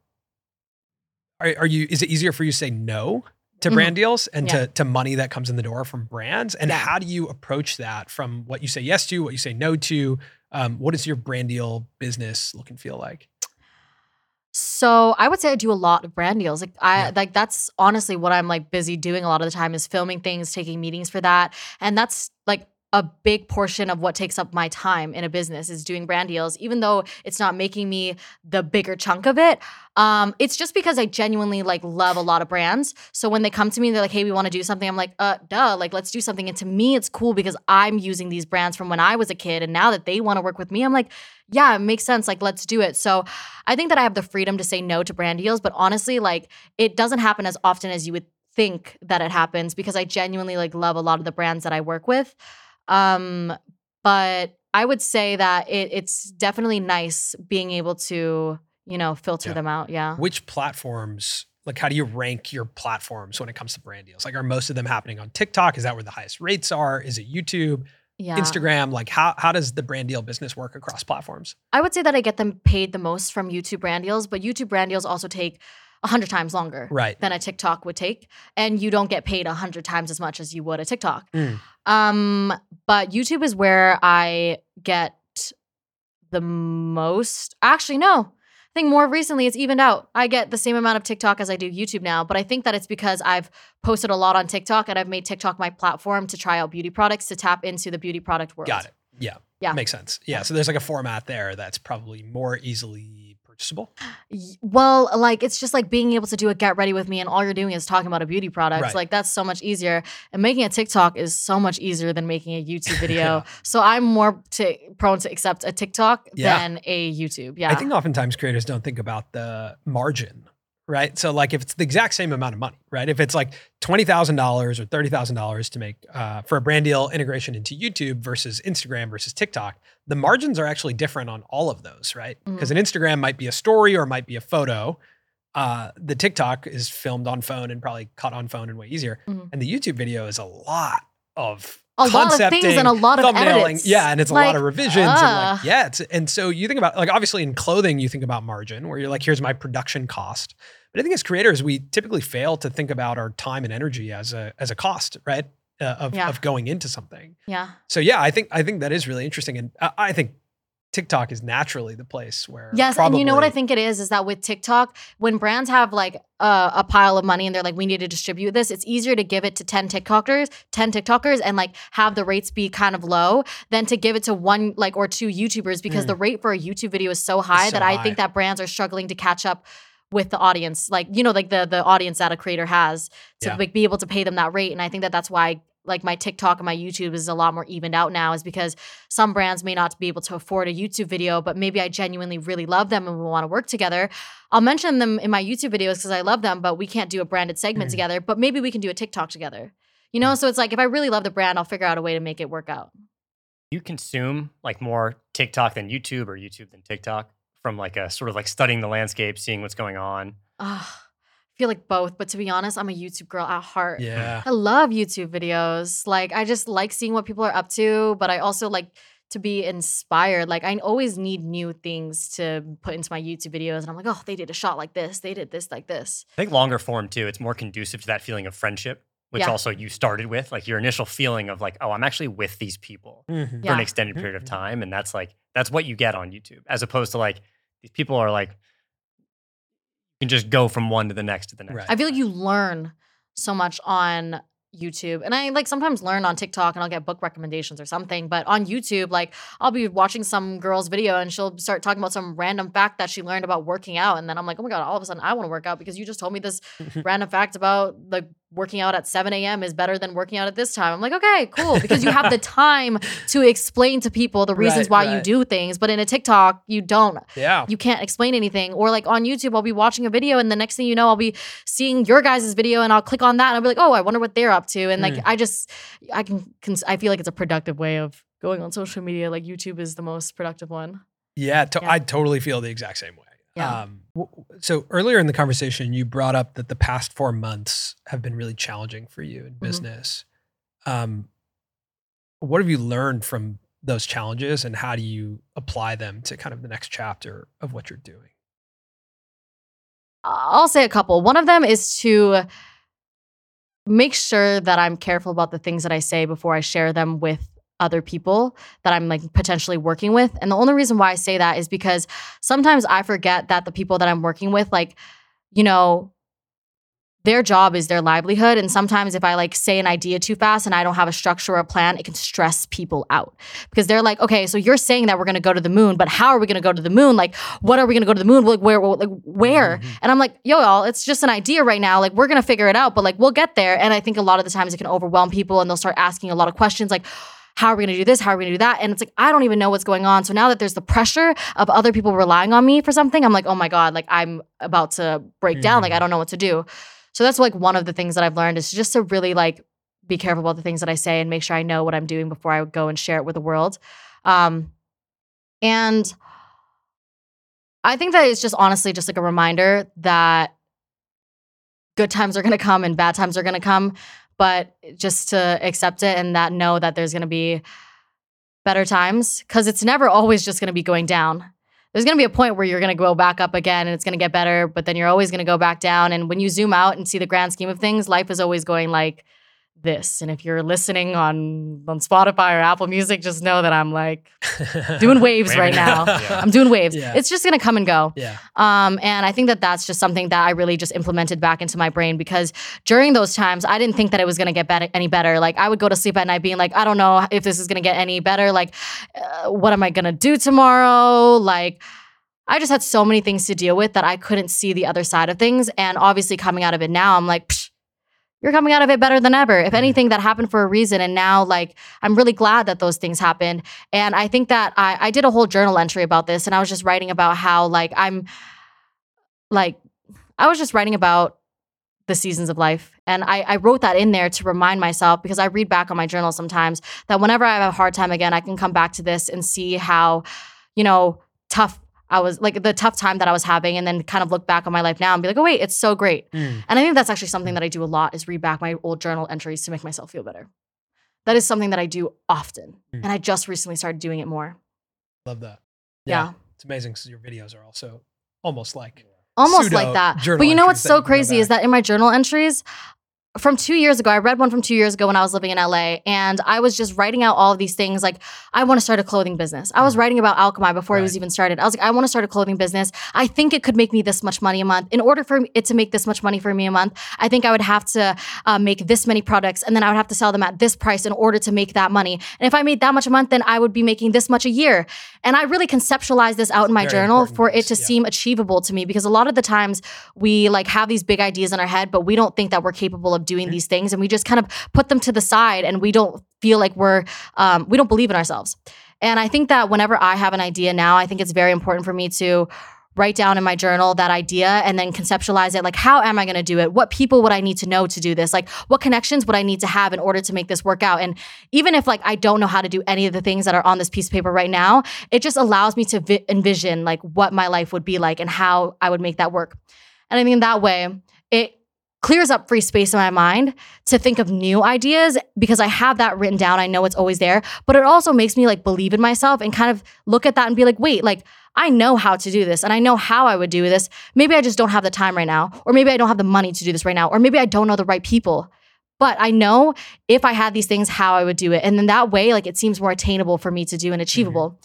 are, are you is it easier for you to say no to brand mm-hmm. deals and yeah. to, to money that comes in the door from brands and yeah. how do you approach that from what you say yes to what you say no to um, what does your brand deal business look and feel like so I would say I do a lot of brand deals. Like I yeah. like that's honestly what I'm like busy doing a lot of the time is filming things, taking meetings for that. And that's like a big portion of what takes up my time in a business is doing brand deals, even though it's not making me the bigger chunk of it. Um, it's just because I genuinely like love a lot of brands. So when they come to me, they're like, "Hey, we want to do something." I'm like, "Uh, duh! Like, let's do something." And to me, it's cool because I'm using these brands from when I was a kid, and now that they want to work with me, I'm like, "Yeah, it makes sense. Like, let's do it." So I think that I have the freedom to say no to brand deals, but honestly, like, it doesn't happen as often as you would think that it happens because I genuinely like love a lot of the brands that I work with. Um, but I would say that it, it's definitely nice being able to, you know, filter yeah. them out. Yeah. Which platforms, like, how do you rank your platforms when it comes to brand deals? Like, are most of them happening on TikTok? Is that where the highest rates are? Is it YouTube? Yeah. Instagram, like how how does the brand deal business work across platforms? I would say that I get them paid the most from YouTube brand deals, but YouTube brand deals also take a hundred times longer right. than a TikTok would take, and you don't get paid a hundred times as much as you would a TikTok. Mm. Um, but YouTube is where I get the most. Actually, no. I think more recently it's evened out. I get the same amount of TikTok as I do YouTube now, but I think that it's because I've posted a lot on TikTok and I've made TikTok my platform to try out beauty products to tap into the beauty product world. Got it. Yeah. Yeah. Makes sense. Yeah. So there's like a format there that's probably more easily purchasable? Well, like it's just like being able to do a get ready with me and all you're doing is talking about a beauty product. Right. Like that's so much easier. And making a TikTok is so much easier than making a YouTube video. so I'm more to, prone to accept a TikTok yeah. than a YouTube. Yeah. I think oftentimes creators don't think about the margin right? So like if it's the exact same amount of money, right? If it's like twenty thousand dollars or thirty thousand dollars to make uh, for a brand deal integration into YouTube versus Instagram versus TikTok, the margins are actually different on all of those, right? Because mm-hmm. an Instagram might be a story or might be a photo. Uh, the TikTok is filmed on phone and probably cut on phone and way easier, mm-hmm. and the YouTube video is a lot of a lot of things and a lot of edits. Yeah, and it's like, a lot of revisions. Uh. And like, yeah, and so you think about like obviously in clothing, you think about margin where you're like, here's my production cost. But I think as creators, we typically fail to think about our time and energy as a as a cost, right? Uh, of, yeah. of going into something. Yeah. So yeah, I think I think that is really interesting, and I, I think TikTok is naturally the place where Yes, and you know what I think it is is that with TikTok, when brands have like a, a pile of money and they're like, we need to distribute this, it's easier to give it to ten TikTokers, ten TikTokers, and like have the rates be kind of low than to give it to one like or two YouTubers because Mm. the rate for a YouTube video is so high so that I high. think that brands are struggling to catch up with the audience, like you know, like the the audience that a creator has to Yeah. like be able to pay them that rate, and I think that that's why. Like my TikTok and my YouTube is a lot more evened out now, is because some brands may not be able to afford a YouTube video, but maybe I genuinely really love them and we want to work together. I'll mention them in my YouTube videos because I love them, but we can't do a branded segment Mhm. together. But maybe we can do a TikTok together. You know, so it's like if I really love the brand, I'll figure out a way to make it work out. you consume like more TikTok than YouTube or YouTube than TikTok from like a sort of like studying the landscape, seeing what's going on. I feel like both, but to be honest, I'm a YouTube girl at heart. Yeah. I love YouTube videos. Like I just like seeing what people are up to, but I also like to be inspired. Like I always need new things to put into my YouTube videos and I'm like, "Oh, they did a shot like this. They did this like this." I think longer form too, it's more conducive to that feeling of friendship, which Yeah. also you started with, like your initial feeling of like, oh, I'm actually with these people Mhm. for an extended period of Mhm. time. And that's like, that's what you get on YouTube, as opposed to like, these people are like, you can just go from one to the next to the next. Right. I feel like you learn so much on YouTube. And I like sometimes learn on TikTok and I'll get book recommendations or something. But on YouTube, like I'll be watching some girl's video and she'll start talking about some random fact that she learned about working out. And then I'm like, oh my God, all of a sudden I want to work out because you just told me this random fact about like working out at 7 a.m. is better than working out at this time. I'm like, okay, cool. Because you have the time to explain to people the reasons Right, why you do things. But in a TikTok, you don't Yeah. you can't explain anything. Or like on YouTube, I'll be watching a video and the next thing you know, I'll be seeing your guys' video and I'll click on that and I'll be like, oh, I wonder what they're up to. And like, Mm. I just, I can, cons- I feel like it's a productive way of going on social media. Like YouTube is the most productive one. Yeah, to- Yeah. I totally feel the exact same way. Yeah. Um, so earlier in the conversation, you brought up that the past four months have been really challenging for you in Mm-hmm. business. Um, what have you learned from those challenges, and how do you apply them to kind of the next chapter of what you're doing? I'll say a couple. One of them is to make sure that I'm careful about the things that I say before I share them with other people that I'm like potentially working with. And the only reason why I say that is because sometimes I forget that the people that I'm working with, like, you know, their job is their livelihood. And sometimes if I like say an idea too fast and I don't have a structure or a plan, it can stress people out because they're like, okay, so you're saying that we're going to go to the moon, but how are we going to go to the moon? Like, what are we going to go to the moon? Like, where, like, where? Mhm. And I'm like, yo, y'all, it's just an idea right now. Like, we're going to figure it out, but like, we'll get there. And I think a lot of the times it can overwhelm people and they'll start asking a lot of questions like, how are we going to do this? How are we going to do that? And it's like, I don't even know what's going on. So now that there's the pressure of other people relying on me for something, I'm like, oh my God, like I'm about to break down. Like, I don't know what to do. So that's like one of the things that I've learned is just to really like be careful about the things that I say and make sure I know what I'm doing before I go and share it with the world. Um, and I think that it's just honestly just like a reminder that good times are going to come and bad times are going to come, but just to accept it and that know that there's going to be better times because it's never always just going to be going down. There's going to be a point where you're going to go back up again and it's going to get better, but then you're always going to go back down. And when you zoom out and see the grand scheme of things, life is always going like this. And if you're listening on on Spotify or Apple Music, just know that I'm like doing waves right now. Yeah. I'm doing waves. Yeah. It's just to come and go. Yeah. Um, and I think that that's just something that I really just implemented back into my brain because during those times, I didn't think that it was to get better, any better. Like I would go to sleep at night being like, I don't know if this is to get any better. Like, uh, what am I to do tomorrow? Like, I just had so many things to deal with that I couldn't see the other side of things. And obviously, coming out of it now, I'm like, Psh, you're coming out of it better than ever. If anything, that happened for a reason. And now, like, I'm really glad that those things happened. And I think that I, I did a whole journal entry about this, and I was just writing about how, like, I'm like, I was just writing about the seasons of life. And I, I wrote that in there to remind myself because I read back on my journal sometimes that whenever I have a hard time again, I can come back to this and see how, you know, tough I was like the tough time that I was having and then kind of look back on my life now and be like, oh, wait, it's so great. Mm. And I think that's actually something that I do a lot is read back my old journal entries to make myself feel better. That is something that I do often. Mm. And I just recently started doing it more. Love that. Yeah. It's amazing because your videos are also almost like Almost like that. But you know what's so you can go crazy is that in my journal entries, from two years ago. I read one from two years ago when I was living in LA, and I was just writing out all of these things. Like, I want to start a clothing business. I was writing about Alchemai before it was even started. I was like, I want to start a clothing business. I think it could make me this much money a month. In order for it to make this much money for me a month, I think I would have to uh, make this many products, and then I would have to sell them at this price in order to make that money. And if I made that much a month, then I would be making this much a year. And I really conceptualized this out in my Very journal for it to yeah. seem achievable to me because a lot of the times we like have these big ideas in our head, but we don't think that we're capable of doing these things, and we just kind of put them to the side, and we don't feel like we're um, we don't believe in ourselves. And I think that whenever I have an idea now, I think it's very important for me to write down in my journal that idea and then conceptualize it like how am i going to do it? What people would i need to know to do this? Like what connections would i need to have in order to make this work out? And even if like i don't know how to do any of the things that are on this piece of paper right now it just allows me to vi- envision like what my life would be like and how i would make that work. And i think in that way it clears up free space in my mind to think of new ideas because I have that written down. I know it's always there, but it also makes me like believe in myself and kind of look at that and be like, wait, like I know how to do this and I know how I would do this. Maybe I just don't have the time right now, or maybe I don't have the money to do this right now, or maybe I don't know the right people. But I know if I had these things, how I would do it. And then that way, like it seems more attainable for me to do and mm-hmm. achievable.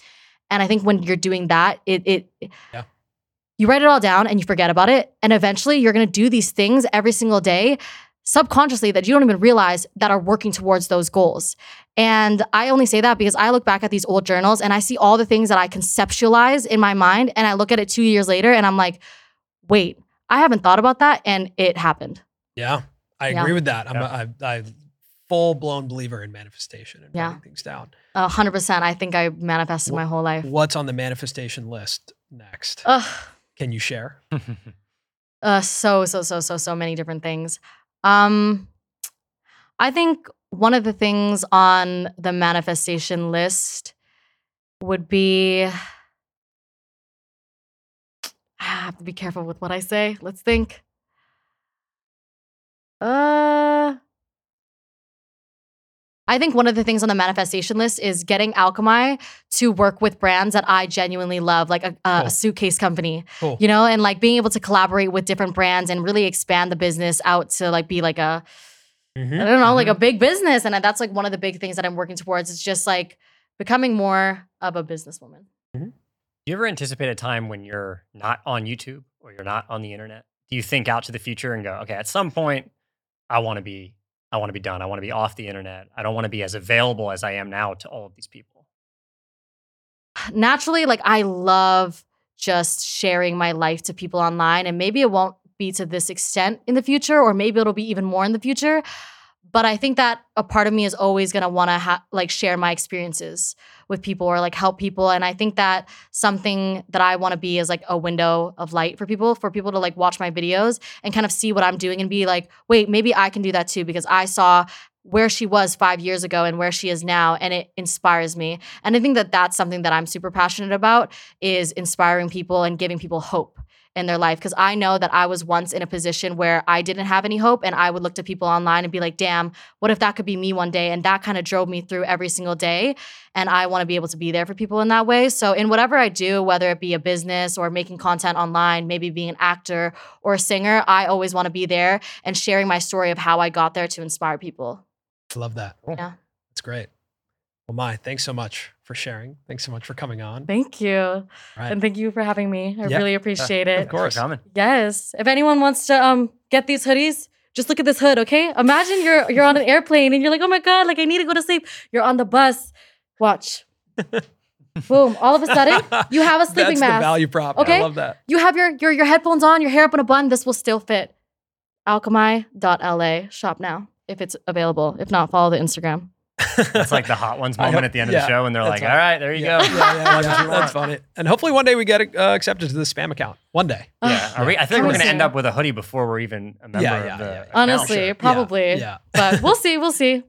And I think when you're doing that, it it Yeah. You write it all down and you forget about it. And eventually you're gonna do these things every single day subconsciously that you don't even realize that are working towards those goals. And I only say that because I look back at these old journals and I see all the things that I conceptualize in my mind and I look at it 2 years later and I'm like, "Wait, I haven't thought about that and it happened." Yeah, I Yeah. agree with that. I'm Yeah. a, I, I full blown believer in manifestation and Yeah. writing things down. A 100% I think I manifested my whole life. What's on the manifestation list next? Ugh. Can you share? uh so so so so so many different things. Um i think one of the things on the manifestation list would be i have to be careful with what i say. Let's think. Uh I think one of the things on the manifestation list is getting Alchemai to work with brands that I genuinely love, like a, a, Cool. suitcase company Cool. you know, and like being able to collaborate with different brands and really expand the business out to like be like a, Mhm, I don't know, like mhm. a big business. And that's like one of the big things that I'm working towards. It's just like becoming more of a businesswoman. Do you ever anticipate a time when you're not on YouTube or you're not on the internet? Do you think out to the future and go, okay, at some point, I want to be, I want to be done. I want to be off the internet. I don't want to be as available as I am now to all of these people. naturally like i love just sharing my life to people online and maybe it won't be to this extent in the future or maybe it'll be even more in the future but i think that a part of me is always going to want to ha- like share my experiences with people or like help people. And i think that something that i want to be is like a window of light for people for people to like watch my videos and kind of see what i'm doing and be like wait maybe i can do that too because i saw where she was five years ago and where she is now and it inspires me. And I think that that's something that I'm super passionate about is inspiring people and giving people hope in their life because I know that I was once in a position where I didn't have any hope and I would look to people online and be like, "Damn, what if that could be me one day?" And that kind of drove me through every single day and I want to be able to be there for people in that way. So in whatever I do, whether it be a business or making content online, maybe being an actor or a singer, I always want to be there and sharing my story of how I got there to inspire people. Love that. Yeah. That's great. Well, Mai, thanks so much for sharing. Thanks so much for coming on. Thank you. Right. And thank you for having me. I Yeah. really appreciate Of it. Of course. Coming. Yes. If anyone wants to um get these hoodies, just look at this hood, okay? Imagine you're you're on an airplane and you're like, oh my god, like I need to go to sleep. You're on the bus. Watch. Boom. All of a sudden, you have a sleeping That's mask. the value prop. I Okay? love that. You have your, your your headphones on, your hair up in a bun. This will still fit. Alchemai.la. Shop now if it's available. If not, follow the Instagram. That's like the hot ones moment hope- at the end of the show when they're like, right. all right, there you yeah. go. Yeah, yeah, Watch yeah. what you want. That's funny. And hopefully one day we get uh, accepted to the spam account. One day. Yeah. Are we, I think like we're going to end up with a hoodie before we're even a member Yeah, of the yeah. account. Honestly, Yeah, probably. Yeah. But we'll see. We'll see.